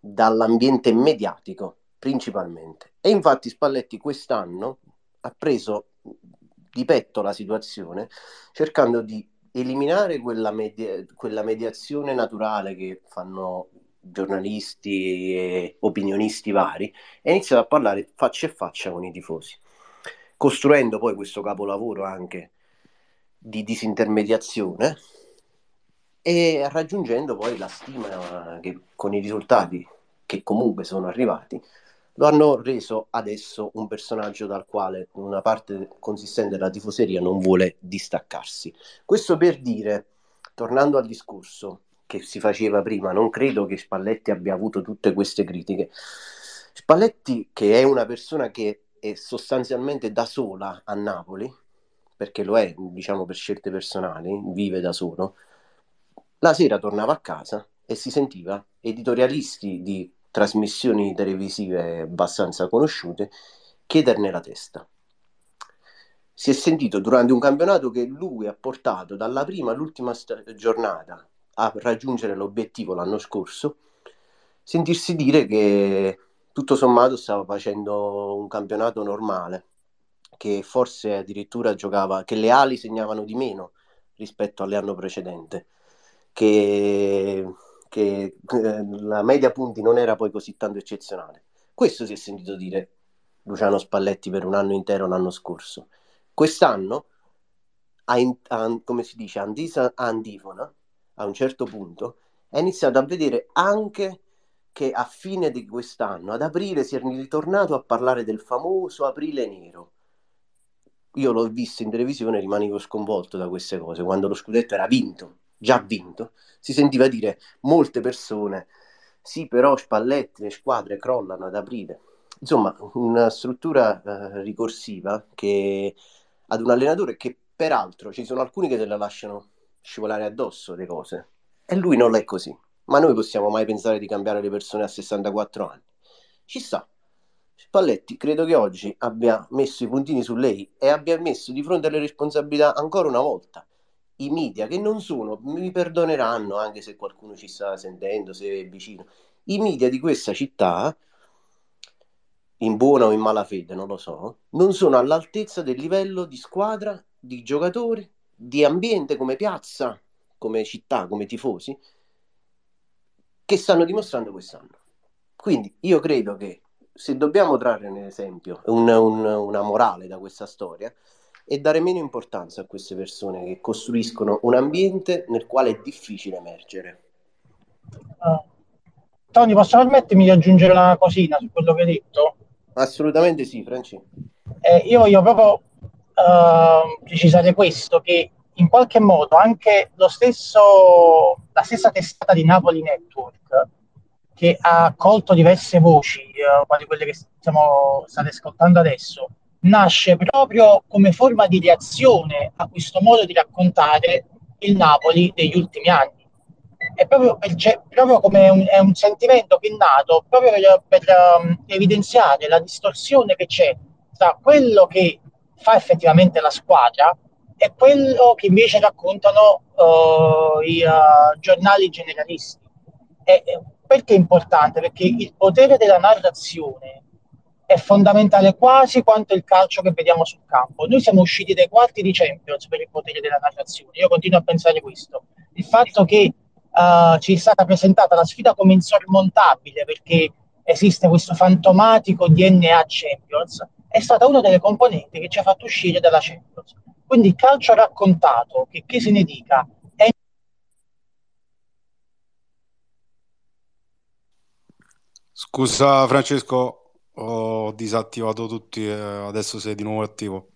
dall'ambiente mediatico principalmente. E infatti Spalletti quest'anno ha preso di petto la situazione cercando di eliminare quella, media- quella mediazione naturale che fanno giornalisti e opinionisti vari e iniziato a parlare faccia e faccia con i tifosi, costruendo poi questo capolavoro anche di disintermediazione e raggiungendo poi la stima che con i risultati che comunque sono arrivati lo hanno reso adesso un personaggio dal quale una parte consistente della tifoseria non vuole distaccarsi. Questo per dire, tornando al discorso, che si faceva prima, non credo che Spalletti abbia avuto tutte queste critiche. Spalletti, che è una persona che è sostanzialmente da sola a Napoli, perché lo è, diciamo, per scelte personali, vive da solo, la sera tornava a casa e si sentiva editorialisti di trasmissioni televisive abbastanza conosciute chiederne la testa. Si è sentito durante un campionato che lui ha portato dalla prima all'ultima st- giornata a raggiungere l'obiettivo l'anno scorso, sentirsi dire che tutto sommato stava facendo un campionato normale, che forse addirittura giocava, che le ali segnavano di meno rispetto all'anno precedente, che, che eh, la media punti non era poi così tanto eccezionale. Questo si è sentito dire Luciano Spalletti per un anno intero l'anno scorso. Quest'anno, a, a, come si dice, a antifona, a un certo punto, ha iniziato a vedere anche che a fine di quest'anno, ad aprile, si è ritornato a parlare del famoso aprile nero. Io l'ho visto in televisione e rimanevo sconvolto da queste cose. Quando lo scudetto era vinto, già vinto, si sentiva dire molte persone, sì però Spalletti, le squadre crollano ad aprile. Insomma, una struttura eh, ricorsiva che ad un allenatore che peraltro ci sono alcuni che te la lasciano scivolare addosso le cose. E lui non è così. Ma noi possiamo mai pensare di cambiare le persone a 64 anni? Ci sta. Spalletti credo che oggi abbia messo i puntini su lei e abbia messo di fronte alle responsabilità ancora una volta i media che non sono, mi perdoneranno anche se qualcuno ci sta sentendo, se è vicino, i media di questa città, in buona o in mala fede, non lo so, non sono all'altezza del livello di squadra, di giocatori di ambiente come piazza, come città, come tifosi, che stanno dimostrando quest'anno. Quindi io credo che se dobbiamo trarre un esempio, un, un, una morale da questa storia, è dare meno importanza a queste persone che costruiscono un ambiente nel quale è difficile emergere. Uh, Tony, posso permettermi di aggiungere una cosina su quello che hai detto? Assolutamente sì, Franci. Eh, io voglio proprio uh, precisare questo, che in qualche modo anche lo stesso, la stessa testata di Napoli Network, che ha accolto diverse voci, uh, quali quelle che stiamo state ascoltando adesso, nasce proprio come forma di reazione a questo modo di raccontare il Napoli degli ultimi anni. È proprio, proprio come un, è un sentimento che è nato proprio per, per um, evidenziare la distorsione che c'è tra quello che fa effettivamente la squadra e quello che invece raccontano uh, i uh, giornali generalisti. E, perché è importante? Perché il potere della narrazione è fondamentale quasi quanto il calcio che vediamo sul campo. Noi siamo usciti dai quarti di Champions per il potere della narrazione. Io continuo a pensare questo. Il fatto che uh, ci è stata presentata la sfida come insormontabile perché esiste questo fantomatico DNA Champions è stata una delle componenti che ci ha fatto uscire dalla Champions. Quindi il calcio raccontato, che chi se ne dica, è... Scusa Francesco, ho disattivato tutti e adesso sei di nuovo attivo.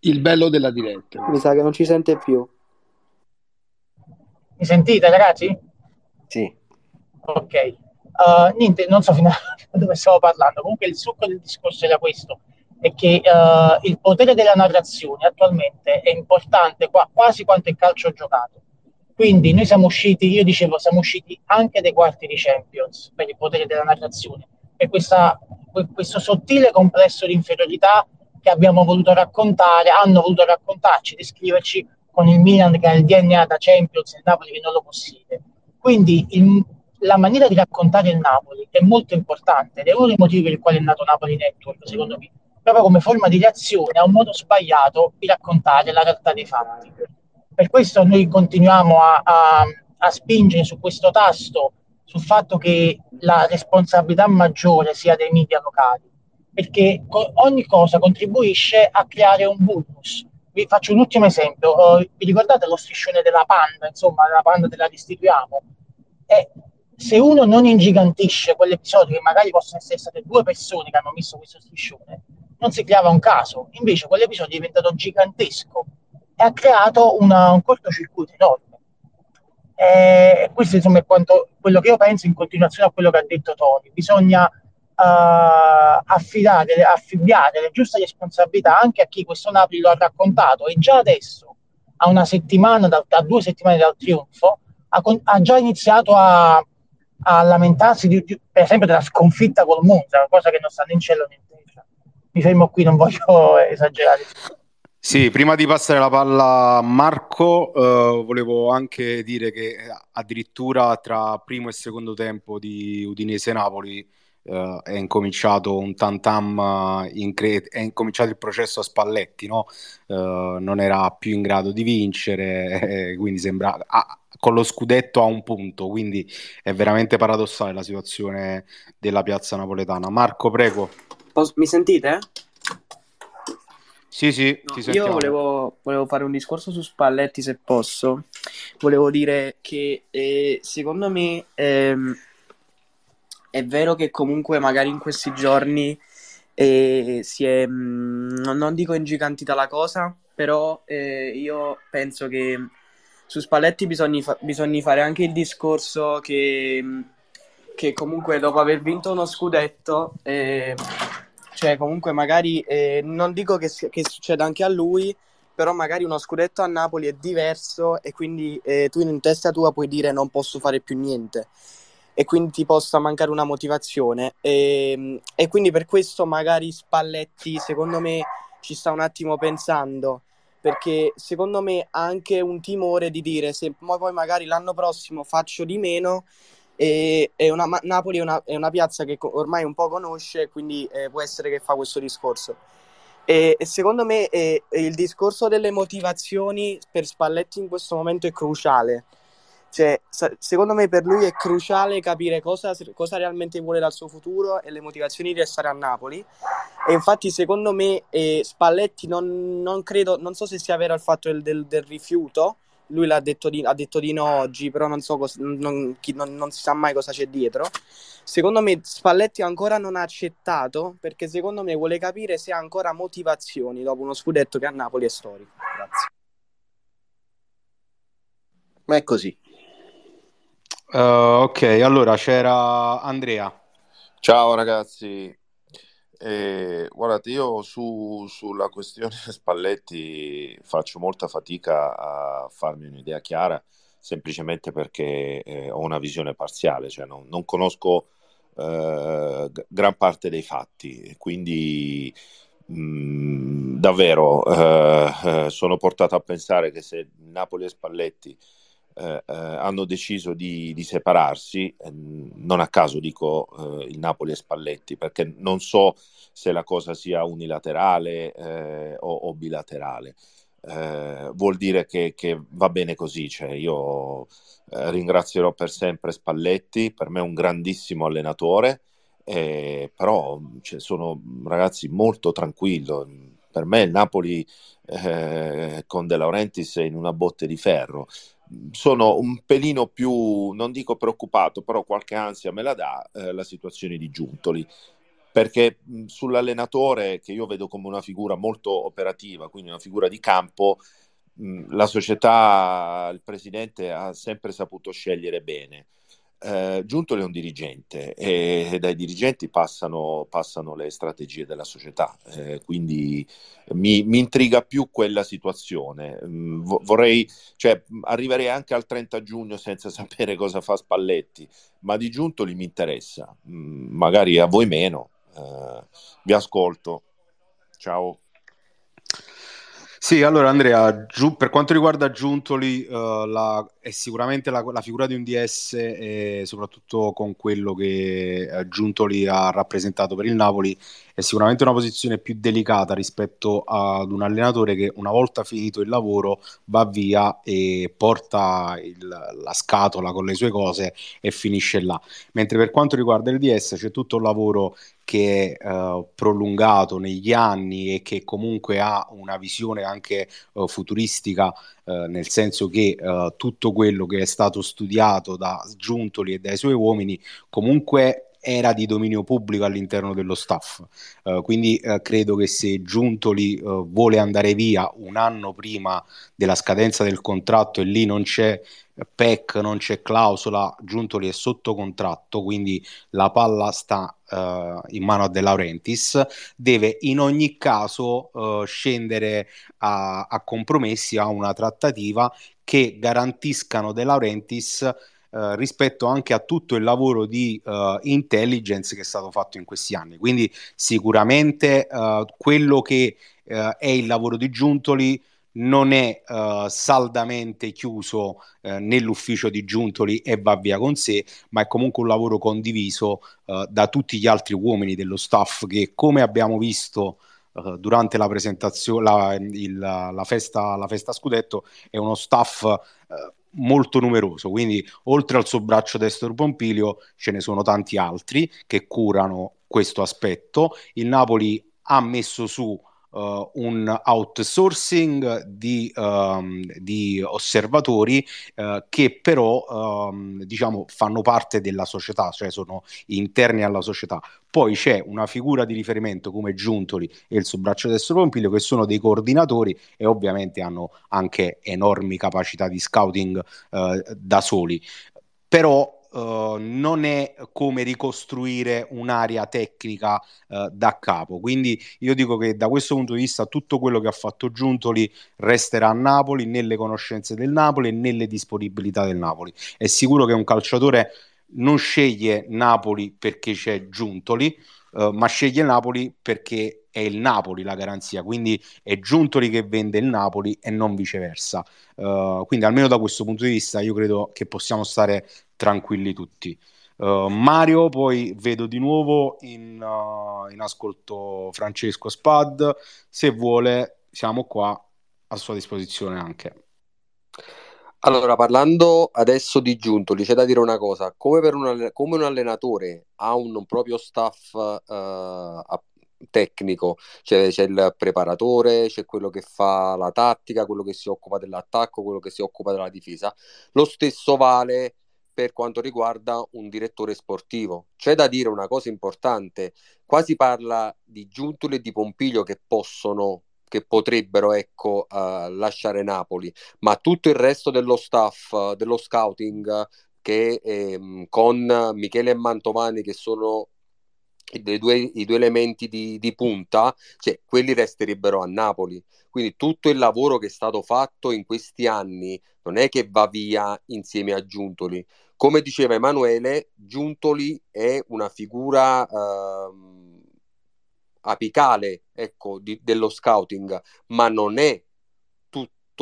Il bello della diretta. Mi sa che non ci sente più. Mi sentite ragazzi? Sì. Ok. Uh, niente, non so fino a [laughs] dove stavo parlando. Comunque il succo del discorso era questo, è che uh, il potere della narrazione attualmente è importante qua, quasi quanto il calcio giocato. Quindi noi siamo usciti, io dicevo, siamo usciti anche dai quarti di Champions per il potere della narrazione, per questa, questo sottile complesso di inferiorità che abbiamo voluto raccontare, hanno voluto raccontarci, descriverci con il Milan che ha il DNA da Champions e il Napoli che non lo possiede. Quindi il, la maniera di raccontare il Napoli è molto importante ed è uno dei motivi per il quale è nato Napoli Network, secondo me, proprio come forma di reazione a un modo sbagliato di raccontare la realtà dei fatti. Per questo noi continuiamo a, a, a spingere su questo tasto, sul fatto che la responsabilità maggiore sia dei media locali, perché ogni cosa contribuisce a creare un vulnus. Vi faccio un ultimo esempio, uh, vi ricordate lo striscione della panda, insomma, la panda te la restituiamo? E se uno non ingigantisce quell'episodio, che magari possono essere state due persone che hanno messo questo striscione, non si creava un caso. Invece quell'episodio è diventato gigantesco e ha creato una, un cortocircuito enorme. E questo insomma è quanto, quello che io penso in continuazione a quello che ha detto Tony. Bisogna uh, affidare, affibbiare le giuste responsabilità anche a chi questo Napoli lo ha raccontato e già adesso, a una settimana, da, a due settimane dal trionfo, ha, ha già iniziato a a lamentarsi di, di, per esempio della sconfitta col Monza, cosa che non sta né in cielo né in terra. Mi fermo qui, non voglio [laughs] esagerare. Sì, prima di passare la palla a Marco, eh, volevo anche dire che addirittura tra primo e secondo tempo di Udinese-Napoli eh, è incominciato un tantam, in cre- è incominciato il processo a Spalletti, no? eh, non era più in grado di vincere, [laughs] quindi sembra... Ah, con lo scudetto a un punto, quindi è veramente paradossale la situazione della piazza napoletana. Marco, prego. Mi sentite? Sì, sì, no, io volevo, volevo, fare un discorso su Spalletti se posso. Volevo dire che eh, secondo me ehm, è vero che comunque magari in questi giorni eh, si è, mh, mm, non dico ingigantita la cosa, però eh, io penso che su Spalletti bisogna, fa- bisogna fare anche il discorso che, che, comunque dopo aver vinto uno scudetto, eh, cioè comunque magari eh, non dico che, che, succeda anche a lui, però magari uno scudetto a Napoli è diverso e quindi eh, tu in testa tua puoi dire non posso fare più niente. E quindi ti possa mancare una motivazione. E, e quindi per questo magari Spalletti secondo me ci sta un attimo pensando. Perché secondo me ha anche un timore di dire se poi magari l'anno prossimo faccio di meno e, e una, Napoli è una, è una, piazza che ormai un po' conosce quindi eh, può essere che fa questo discorso e, e secondo me eh, il discorso delle motivazioni per Spalletti in questo momento è cruciale cioè, secondo me per lui è cruciale capire cosa, cosa, realmente vuole dal suo futuro e le motivazioni di restare a Napoli. E infatti, secondo me, eh, Spalletti non, non, credo, non so se sia vero il fatto del, del, del rifiuto. Lui l'ha detto di, ha detto di no oggi, però non so cosa, non, chi, non, si sa mai cosa c'è dietro. Secondo me Spalletti ancora non ha accettato perché secondo me vuole capire se ha ancora motivazioni dopo uno scudetto che a Napoli è storico. Grazie. Ma è così. Uh, ok, allora c'era Andrea. Ciao ragazzi, eh, guardate, io su, sulla questione [laughs] Spalletti faccio molta fatica a farmi un'idea chiara, semplicemente perché eh, ho una visione parziale, cioè non, non conosco eh, gran parte dei fatti, quindi mh, mm, davvero eh, eh, sono portato a pensare che se Napoli e Spalletti eh, eh, hanno deciso di, di separarsi, eh, non a caso dico eh, il Napoli e Spalletti, perché non so se la cosa sia unilaterale eh, o, o, bilaterale. Eh, vuol dire che, che, va bene così, cioè io ringrazierò per sempre Spalletti, per me è un grandissimo allenatore, però cioè, sono ragazzi molto tranquillo. Per me il Napoli con De Laurentiis in una botte di ferro sono un pelino più, non dico preoccupato, però qualche ansia me la dà eh, la situazione di Giuntoli. Perché mh, sull'allenatore, che io vedo come una figura molto operativa, quindi una figura di campo, mh, la società, il presidente ha sempre saputo scegliere bene eh, Giuntoli è un dirigente e dai dirigenti passano, passano le strategie della società, eh, quindi mi, mi, intriga più quella situazione. Mm, vorrei, cioè, arriverei anche al 30 giugno senza [laughs] sapere cosa fa Spalletti, ma di Giuntoli mi interessa, mm, magari a voi meno. Eh, vi ascolto. Ciao. Sì, allora Andrea, giù, per quanto riguarda Giuntoli, uh, la, è sicuramente la, la, figura di un DS e soprattutto con quello che uh, Giuntoli ha rappresentato per il Napoli è sicuramente una posizione più delicata rispetto ad un allenatore che una volta finito il lavoro va via e porta il, la scatola con le sue cose e finisce là. Mentre per quanto riguarda il DS c'è tutto un lavoro che è uh, prolungato negli anni e che comunque ha una visione anche uh, futuristica, uh, nel senso che tutto quello che è stato studiato da Giuntoli e dai suoi uomini comunque era di dominio pubblico all'interno dello staff. Uh, quindi uh, credo che se Giuntoli uh, vuole andare via un anno prima della scadenza del contratto e lì non c'è PEC, non c'è clausola, Giuntoli è sotto contratto, quindi la palla sta in mano a De Laurentiis, deve in ogni caso scendere a, a compromessi, a una trattativa che garantiscano De Laurentiis eh, rispetto anche a tutto il lavoro di uh, intelligence che è stato fatto in questi anni. Quindi sicuramente uh, quello che è il lavoro di Giuntoli non è saldamente chiuso nell'ufficio di Giuntoli e va via con sé, ma è comunque un lavoro condiviso da tutti gli altri uomini dello staff che, come abbiamo visto durante la presentazione, la, il, la, festa, la festa scudetto, è uno staff molto numeroso, quindi oltre al suo braccio destro Pompilio ce ne sono tanti altri che curano questo aspetto. Il Napoli ha messo su uh, un outsourcing di, um, di osservatori uh, che però um, diciamo fanno parte della società, cioè sono interni alla società. Poi c'è una figura di riferimento come Giuntoli e il suo braccio destro Pompilio che sono dei coordinatori e ovviamente hanno anche enormi capacità di scouting uh, da soli. Però uh, non è come ricostruire un'area tecnica uh, da capo. Quindi io dico che da questo punto di vista tutto quello che ha fatto Giuntoli resterà a Napoli, nelle conoscenze del Napoli e nelle disponibilità del Napoli. È sicuro che un calciatore non sceglie Napoli perché c'è Giuntoli, uh, ma sceglie Napoli perché è il Napoli la garanzia, quindi è Giuntoli che vende il Napoli e non viceversa. Uh, quindi almeno da questo punto di vista io credo che possiamo stare tranquilli tutti. Uh, Mario, poi vedo di nuovo in, uh, in, ascolto Francesco Spad, se vuole siamo qua a sua disposizione anche. Allora, parlando adesso di Giuntoli, c'è da dire una cosa, come, per un, come un allenatore ha un proprio staff uh, tecnico, cioè, c'è il preparatore, c'è quello che fa la tattica, quello che si occupa dell'attacco, quello che si occupa della difesa, lo stesso vale per quanto riguarda un direttore sportivo. C'è da dire una cosa importante, qua si parla di Giuntoli e di Pompiglio che possono che potrebbero ecco, uh, lasciare Napoli, ma tutto il resto dello staff, dello scouting, che ehm, con Michele e Mantovani che sono due, i due elementi di, di, punta, cioè, quelli resterebbero a Napoli. Quindi tutto il lavoro che è stato fatto in questi anni non è che va via insieme a Giuntoli. Come diceva Emanuele, Giuntoli è una figura eh, apicale ecco, di, dello scouting, ma non è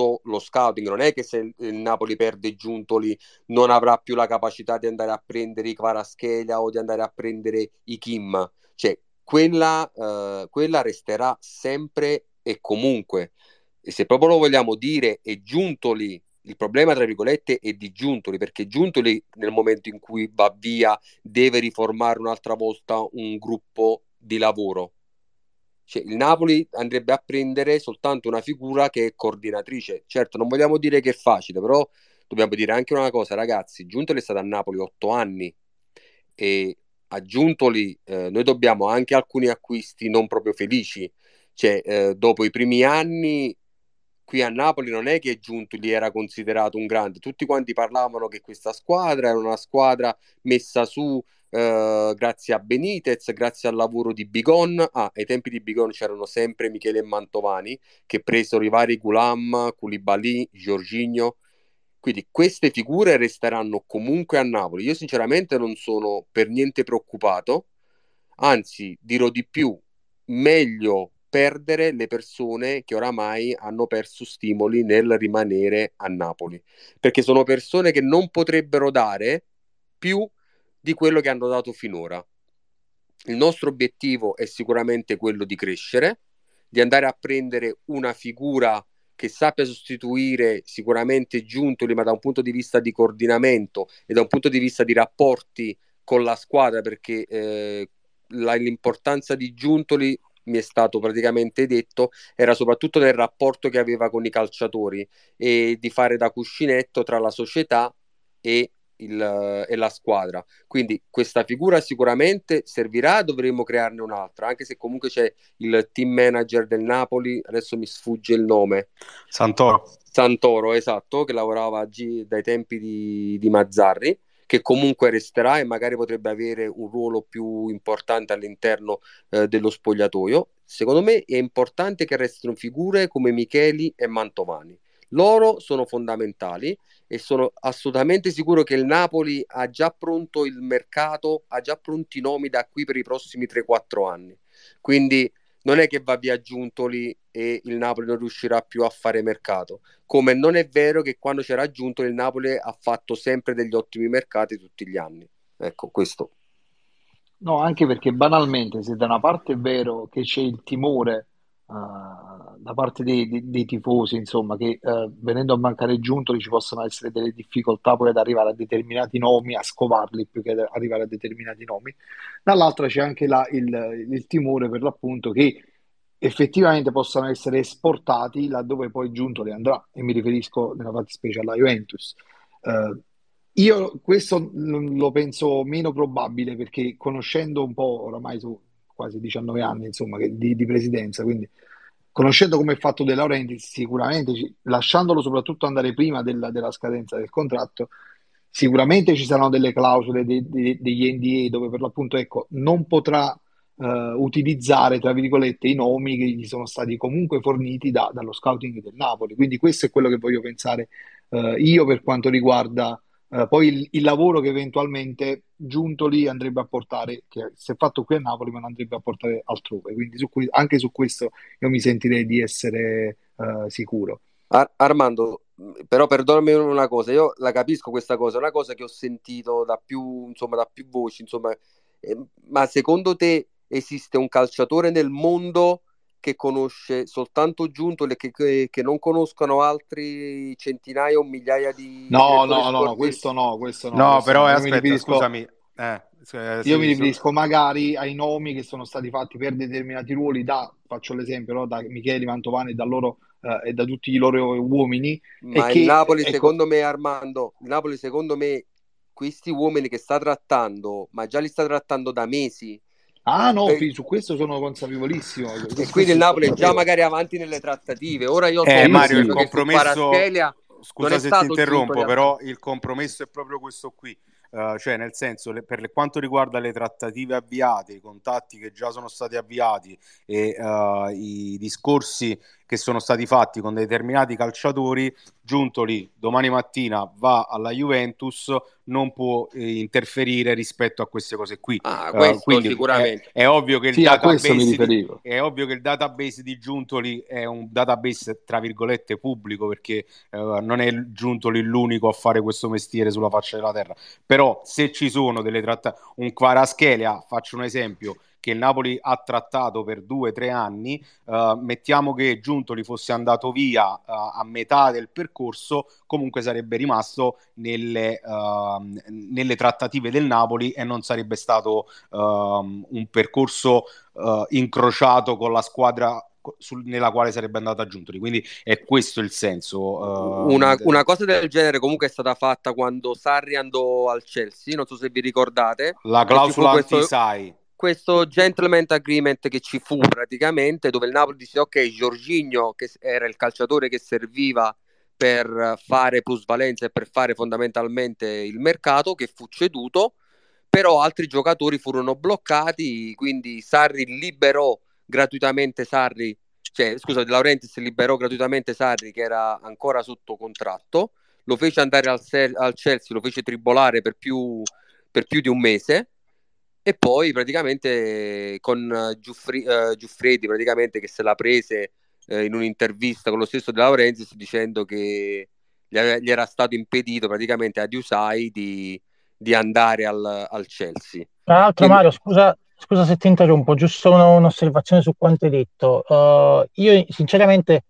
tutto lo scouting. Non è che se il Napoli perde Giuntoli non avrà più la capacità di andare a prendere i Kvaraschelia o di andare a prendere i Kim. Cioè, quella, eh, quella resterà sempre e comunque. E se proprio lo vogliamo dire, è Giuntoli il problema, tra virgolette, è di Giuntoli, perché Giuntoli nel momento in cui va via deve riformare un'altra volta un gruppo di lavoro cioè, il Napoli andrebbe a prendere soltanto una figura che è coordinatrice. Certo, non vogliamo dire che è facile, però dobbiamo dire anche una cosa, ragazzi, Giuntoli è stato a Napoli otto anni e a Giuntoli eh, noi dobbiamo anche alcuni acquisti non proprio felici. Cioè, eh, dopo i primi anni qui a Napoli non è che Giuntoli era considerato un grande, tutti quanti parlavano che questa squadra era una squadra messa su Uh, grazie a Benitez, grazie al lavoro di Bigon. Ah, ai tempi di Bigon c'erano sempre Michele Mantovani che presero i vari Gulam, Koulibaly, Giorginio. Quindi queste figure resteranno comunque a Napoli. Io sinceramente non sono per niente preoccupato, anzi dirò di più, meglio perdere le persone che oramai hanno perso stimoli nel rimanere a Napoli, perché sono persone che non potrebbero dare più di quello che hanno dato finora. Il nostro obiettivo è sicuramente quello di crescere, di andare a prendere una figura che sappia sostituire sicuramente Giuntoli, ma da un punto di vista di coordinamento e da un punto di vista di rapporti con la squadra, perché eh, la, l'importanza di Giuntoli mi è stato praticamente detto era soprattutto nel rapporto che aveva con i calciatori e di fare da cuscinetto tra la società e il, e la squadra. Quindi questa figura sicuramente servirà, dovremmo crearne un'altra, anche se comunque c'è il team manager del Napoli, adesso mi sfugge il nome. Santoro. Santoro, esatto, che lavorava G- dai tempi di, di Mazzarri che comunque resterà e magari potrebbe avere un ruolo più importante all'interno eh, dello spogliatoio. Secondo me è importante che restino figure come Micheli e Mantovani. Loro sono fondamentali e sono assolutamente sicuro che il Napoli ha già pronto il mercato, ha già pronti i nomi da qui per i prossimi 3-4 anni. Quindi non è che va via Giuntoli e il Napoli non riuscirà più a fare mercato. Come non è vero che quando c'era Giuntoli il Napoli ha fatto sempre degli ottimi mercati tutti gli anni. Ecco, questo. No, anche perché banalmente, se da una parte è vero che c'è il timore da parte dei, dei, dei, tifosi, insomma, che uh, venendo a mancare Giuntoli ci possono essere delle difficoltà poi ad arrivare a determinati nomi, a scovarli più che ad arrivare a determinati nomi. Dall'altra c'è anche la, il, il timore per l'appunto che effettivamente possano essere esportati laddove poi Giuntoli andrà, e mi riferisco nella fattispecie alla Juventus. Uh, io questo lo penso meno probabile perché conoscendo un po' oramai su quasi 19 anni insomma, di, di presidenza, quindi conoscendo come è fatto De Laurentiis, sicuramente lasciandolo soprattutto andare prima della, della, scadenza del contratto, sicuramente ci saranno delle clausole de, de, degli NDA dove per l'appunto ecco, non potrà uh, utilizzare tra virgolette i nomi che gli sono stati comunque forniti da, dallo scouting del Napoli. Quindi questo è quello che voglio pensare uh, io per quanto riguarda Uh, poi il, il, lavoro che eventualmente Giuntoli andrebbe a portare, che è fatto qui a Napoli, ma andrebbe a portare altrove. Quindi su que- anche su questo io mi sentirei di essere uh, sicuro. Ar- Armando, però perdonami una cosa, io la capisco questa cosa, è una cosa che ho sentito da più, insomma, da più voci, insomma, eh, ma secondo te esiste un calciatore nel mondo che conosce soltanto Giuntoli e che, che, che, non conoscono altri centinaia o migliaia di no no no, no questo no questo no, no questo però no. aspetta riferisco, scusami eh, eh, io mi riferisco magari ai nomi che sono stati fatti per determinati ruoli da faccio l'esempio no, da Michele Mantovani da loro eh, e da tutti i loro uomini ma il Napoli ecco... secondo me Armando il Napoli secondo me questi uomini che sta trattando ma già li sta trattando da mesi Ah no, per... su questo sono consapevolissimo. E quindi il Napoli è già magari avanti nelle trattative. Ora io eh, Mario, il compromesso... scusa se ti interrompo, però il compromesso è proprio questo qui. Uh, cioè nel senso le, per le, quanto riguarda le trattative avviate, i contatti che già sono stati avviati e uh, i discorsi che sono stati fatti con determinati calciatori, Giuntoli domani mattina va alla Juventus, non può eh, interferire rispetto a queste cose qui. Ah, uh, quindi sicuramente. È, è, ovvio che il sì, database di, è ovvio che il database di Giuntoli è un database tra virgolette pubblico perché uh, non è Giuntoli l'unico a fare questo mestiere sulla faccia della terra. Però se ci sono delle trattative, un Quaraschelia, faccio un esempio, che il Napoli ha trattato per due o tre anni, uh, mettiamo che Giuntoli fosse andato via uh, a metà del percorso, comunque sarebbe rimasto nelle, uh, nelle trattative del Napoli e non sarebbe stato ehm, un percorso incrociato con la squadra nella quale sarebbe andato a Giuntoli. Quindi è questo il senso. Uh, una, una, cosa del genere comunque è stata fatta quando Sarri andò al Chelsea, non so se vi ricordate. La clausola questo... anti-sai questo gentleman agreement che ci fu praticamente, dove il Napoli disse ok, Giorginio, che era il calciatore che serviva per fare plusvalenza e per fare fondamentalmente il mercato, che fu ceduto, però altri giocatori furono bloccati, quindi Sarri liberò gratuitamente Sarri, cioè scusa, De Laurentiis liberò gratuitamente Sarri che era ancora sotto contratto, lo fece andare al, al Chelsea, lo fece tribolare per più, per più di un mese e poi praticamente con Giuffri, uh, Giuffredi praticamente che se l'ha prese uh, in un'intervista con lo stesso De Laurentiis dicendo che gli, ave- gli, era stato impedito praticamente a Diusai di, di andare al, al, Chelsea. Tra l'altro Quindi... Mario, scusa, scusa, se ti interrompo, giusto un'osservazione su quanto hai detto. Uh, io sinceramente,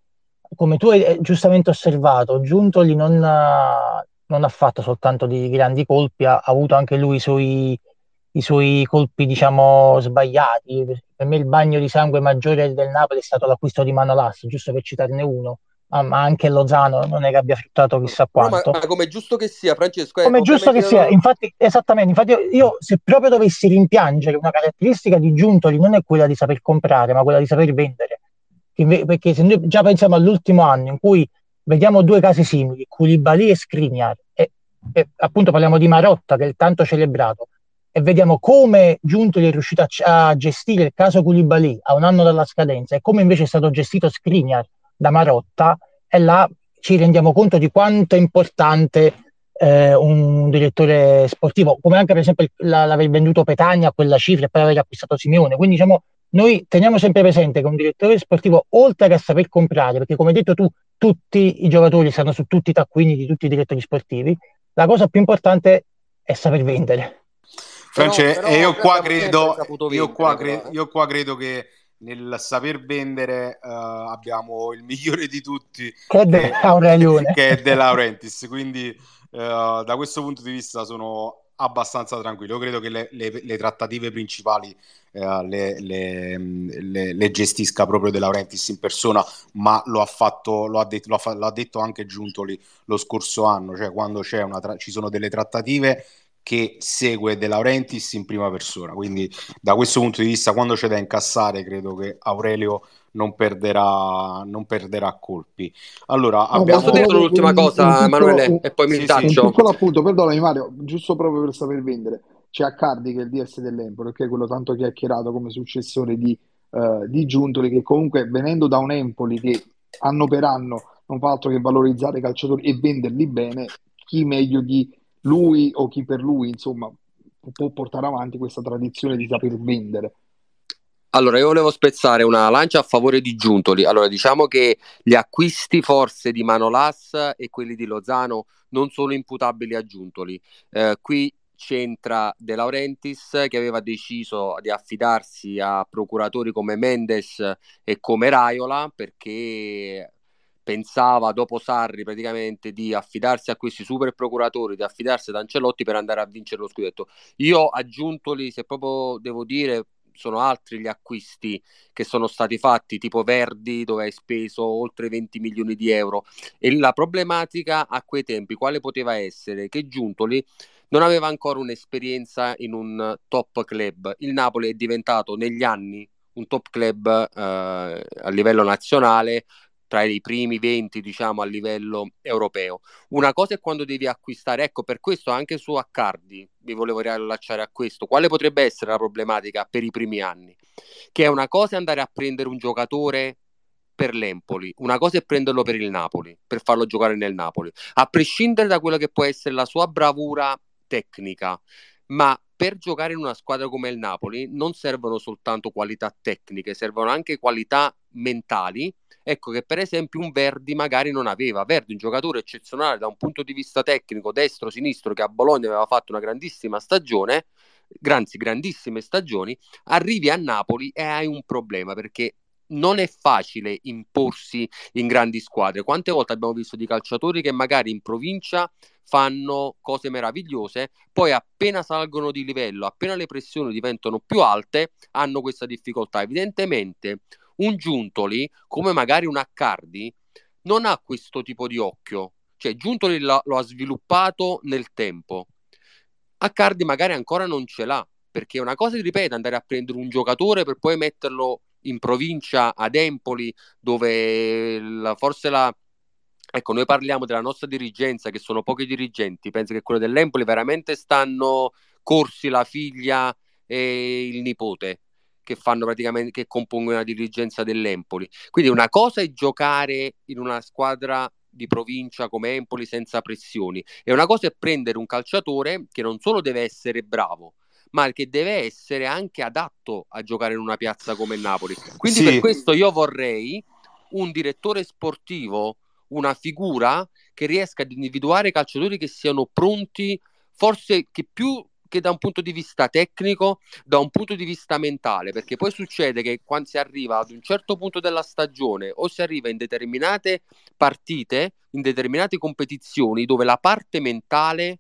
come tu hai giustamente osservato, Giuntoli non, non ha fatto soltanto di grandi colpi, ha, ha avuto anche lui i suoi i suoi colpi, diciamo, sbagliati. Per me il bagno di sangue maggiore del Napoli è stato l'acquisto di Manolas, giusto per citarne uno. Ah, ma anche Lozano non è che abbia fruttato chissà quanto. No, ma, ma come giusto che sia, Francesco. Come giusto che sia, infatti, esattamente. Infatti, io, io, se proprio dovessi rimpiangere una caratteristica di Giuntoli, non è quella di saper comprare, ma quella di saper vendere. Perché se noi già pensiamo all'ultimo anno in cui vediamo due casi simili, Koulibaly e Skriniar, e, e appunto parliamo di Marotta che è tanto celebrato, e vediamo come Giuntoli è riuscito a, a, gestire il caso Koulibaly a un anno dalla scadenza e come invece è stato gestito Skriniar da Marotta e là ci rendiamo conto di quanto è importante eh, un direttore sportivo, come anche per esempio la, l'aver venduto Petagna a quella cifra e poi aver acquistato Simeone. Quindi diciamo, noi teniamo sempre presente che un direttore sportivo, oltre che a saper comprare, perché come hai detto tu, tutti i giocatori stanno su tutti i taccuini di tutti i direttori sportivi, la cosa più importante è saper vendere. France, però, però io, qua credo, io, qua cre- io qua credo che nel saper vendere uh, abbiamo il migliore di tutti che è De, Laurentiis, che è De Laurentiis. Quindi uh, da questo punto di vista sono abbastanza tranquillo. Io credo che le, le, le trattative principali uh, le, le, gestisca proprio De Laurentiis in persona, ma lo ha fatto, lo ha detto, lo ha, l'ha detto anche Giuntoli lo scorso anno, cioè quando tra- ci sono delle trattative che segue De Laurentiis in prima persona. Quindi, da questo punto di vista, quando c'è da incassare, credo che Aurelio non perderà, non perderà colpi. Allora, abbiamo... Posso dire l'ultima cosa, Emanuele, e poi mi sì, taccio. Sì. Un piccolo appunto, perdonami Mario, giusto proprio per saper vendere. C'è Accardi che è il DS dell'Empoli, che è quello tanto chiacchierato come successore di, uh, di Giuntoli, che comunque venendo da un Empoli che anno per anno non fa altro che valorizzare i calciatori e venderli bene, chi meglio di lui o chi per lui, insomma, può portare avanti questa tradizione di saper vendere. Allora, io volevo spezzare una lancia a favore di Giuntoli. Allora, diciamo che gli acquisti forse di Manolas e quelli di Lozano non sono imputabili a Giuntoli. Eh, qui c'entra De Laurentiis che aveva deciso di affidarsi a procuratori come Mendes e come Raiola perché pensava dopo Sarri praticamente di affidarsi a questi super procuratori, di affidarsi ad Ancelotti per andare a vincere lo scudetto. Io aggiuntoli, se proprio devo dire, sono altri gli acquisti che sono stati fatti, tipo Verdi, dove hai speso oltre 20 milioni di euro. E la problematica a quei tempi, quale poteva essere? Che Giuntoli non aveva ancora un'esperienza in un top club. Il Napoli è diventato negli anni un top club eh, a livello nazionale tra i primi 20 diciamo a livello europeo. Una cosa è quando devi acquistare, ecco per questo anche su Accardi vi volevo riallacciare a questo, quale potrebbe essere la problematica per i primi anni? Che è una cosa andare a prendere un giocatore per l'Empoli, una cosa è prenderlo per il Napoli, per farlo giocare nel Napoli, a prescindere da quello che può essere la sua bravura tecnica, ma per giocare in una squadra come il Napoli non servono soltanto qualità tecniche, servono anche qualità mentali ecco che per esempio un Verdi magari non aveva. Verdi, un giocatore eccezionale da un punto di vista tecnico, destro-sinistro, che a Bologna aveva fatto una grandissima stagione, anzi grandissime stagioni, arrivi a Napoli e hai un problema perché non è facile imporsi in grandi squadre. Quante volte abbiamo visto di calciatori che magari in provincia fanno cose meravigliose, poi appena salgono di livello, appena le pressioni diventano più alte, hanno questa difficoltà. Evidentemente un Giuntoli, come magari un Accardi, non ha questo tipo di occhio. Cioè, Giuntoli lo, lo ha sviluppato nel tempo. Accardi magari ancora non ce l'ha, perché una cosa, ripeto, andare a prendere un giocatore per poi metterlo in provincia ad Empoli, dove la, forse la... Ecco, noi parliamo della nostra dirigenza, che sono pochi dirigenti, penso che quello dell'Empoli veramente stanno corsi la figlia e il nipote che fanno praticamente che compongono la dirigenza dell'Empoli. Quindi una cosa è giocare in una squadra di provincia come Empoli senza pressioni e una cosa è prendere un calciatore che non solo deve essere bravo, ma che deve essere anche adatto a giocare in una piazza come Napoli. Quindi sì. per questo io vorrei un direttore sportivo, una figura che riesca ad individuare calciatori che siano pronti, forse che più che da un punto di vista tecnico, da un punto di vista mentale, perché poi succede che quando si arriva ad un certo punto della stagione o si arriva in determinate partite, in determinate competizioni dove la parte mentale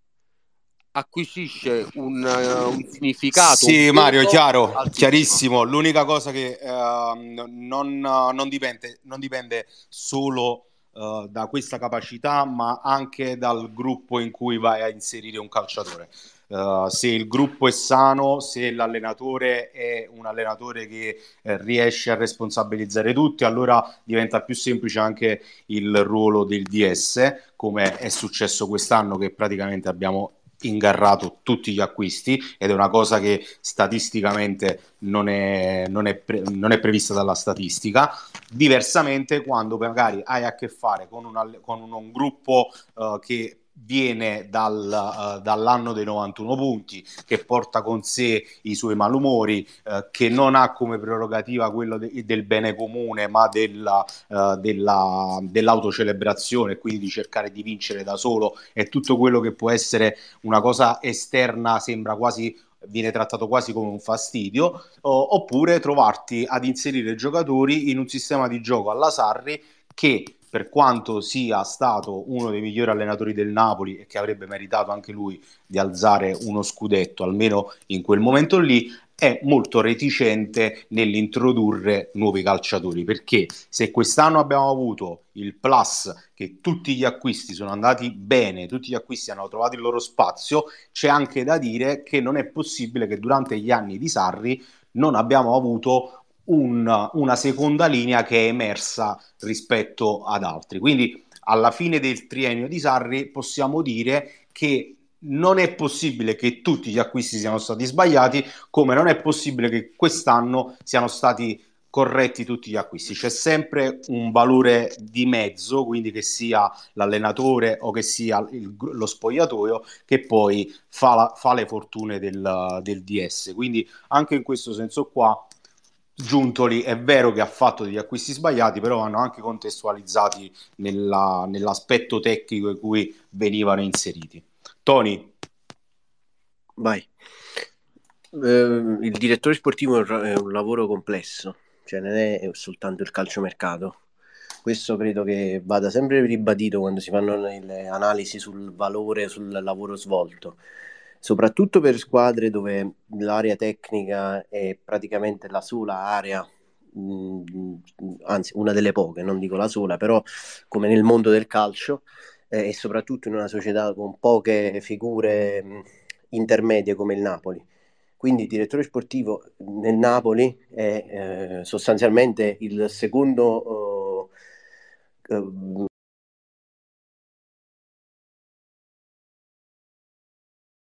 acquisisce un, uh, un significato. Sì, un Mario, chiaro, altissimo. chiarissimo. L'unica cosa che uh, non, non, dipende, non dipende solo uh, da questa capacità, ma anche dal gruppo in cui vai a inserire un calciatore. Uh, se il gruppo è sano, se l'allenatore è un allenatore che eh, riesce a responsabilizzare tutti, allora diventa più semplice anche il ruolo del DS, come è successo quest'anno che praticamente abbiamo ingarrato tutti gli acquisti ed è una cosa che statisticamente non è, non è, pre- non è prevista dalla statistica. Diversamente, quando magari hai a che fare con, una, con un, un, gruppo uh, che viene dal, uh, dall'anno dei 91 punti, che porta con sé i suoi malumori, uh, che non ha come prerogativa quello de- del bene comune, ma della, uh, della, dell'autocelebrazione, quindi di cercare di vincere da solo. E tutto quello che può essere una cosa esterna sembra quasi viene trattato quasi come un fastidio, oppure trovarti ad inserire giocatori in un sistema di gioco alla Sarri che per quanto sia stato uno dei migliori allenatori del Napoli e che avrebbe meritato anche lui di alzare uno scudetto, almeno in quel momento lì, è molto reticente nell'introdurre nuovi calciatori. Perché se quest'anno abbiamo avuto il plus che tutti gli acquisti sono andati bene, tutti gli acquisti hanno trovato il loro spazio, c'è anche da dire che non è possibile che durante gli anni di Sarri non abbiamo avuto un, una seconda linea che è emersa rispetto ad altri. Quindi alla fine del triennio di Sarri possiamo dire che non è possibile che tutti gli acquisti siano stati sbagliati, come non è possibile che quest'anno siano stati corretti tutti gli acquisti. C'è sempre un valore di mezzo, quindi che sia l'allenatore o che sia il, lo spogliatoio, che poi fa, la, fa le fortune del, del DS. Quindi anche in questo senso qua Giuntoli è vero che ha fatto degli acquisti sbagliati, però vanno anche contestualizzati nella, nell'aspetto tecnico in cui venivano inseriti. Tony. Vai. Eh, il direttore sportivo è un lavoro complesso, cioè non è soltanto il calciomercato. Questo credo che vada sempre ribadito quando si fanno le analisi sul valore, sul lavoro svolto soprattutto per squadre dove l'area tecnica è praticamente la sola area, mm, anzi una delle poche, non dico la sola, però come nel mondo del calcio eh, e soprattutto in una società con poche figure mh, intermedie come il Napoli. Quindi il direttore sportivo nel Napoli è eh, sostanzialmente il secondo ehm,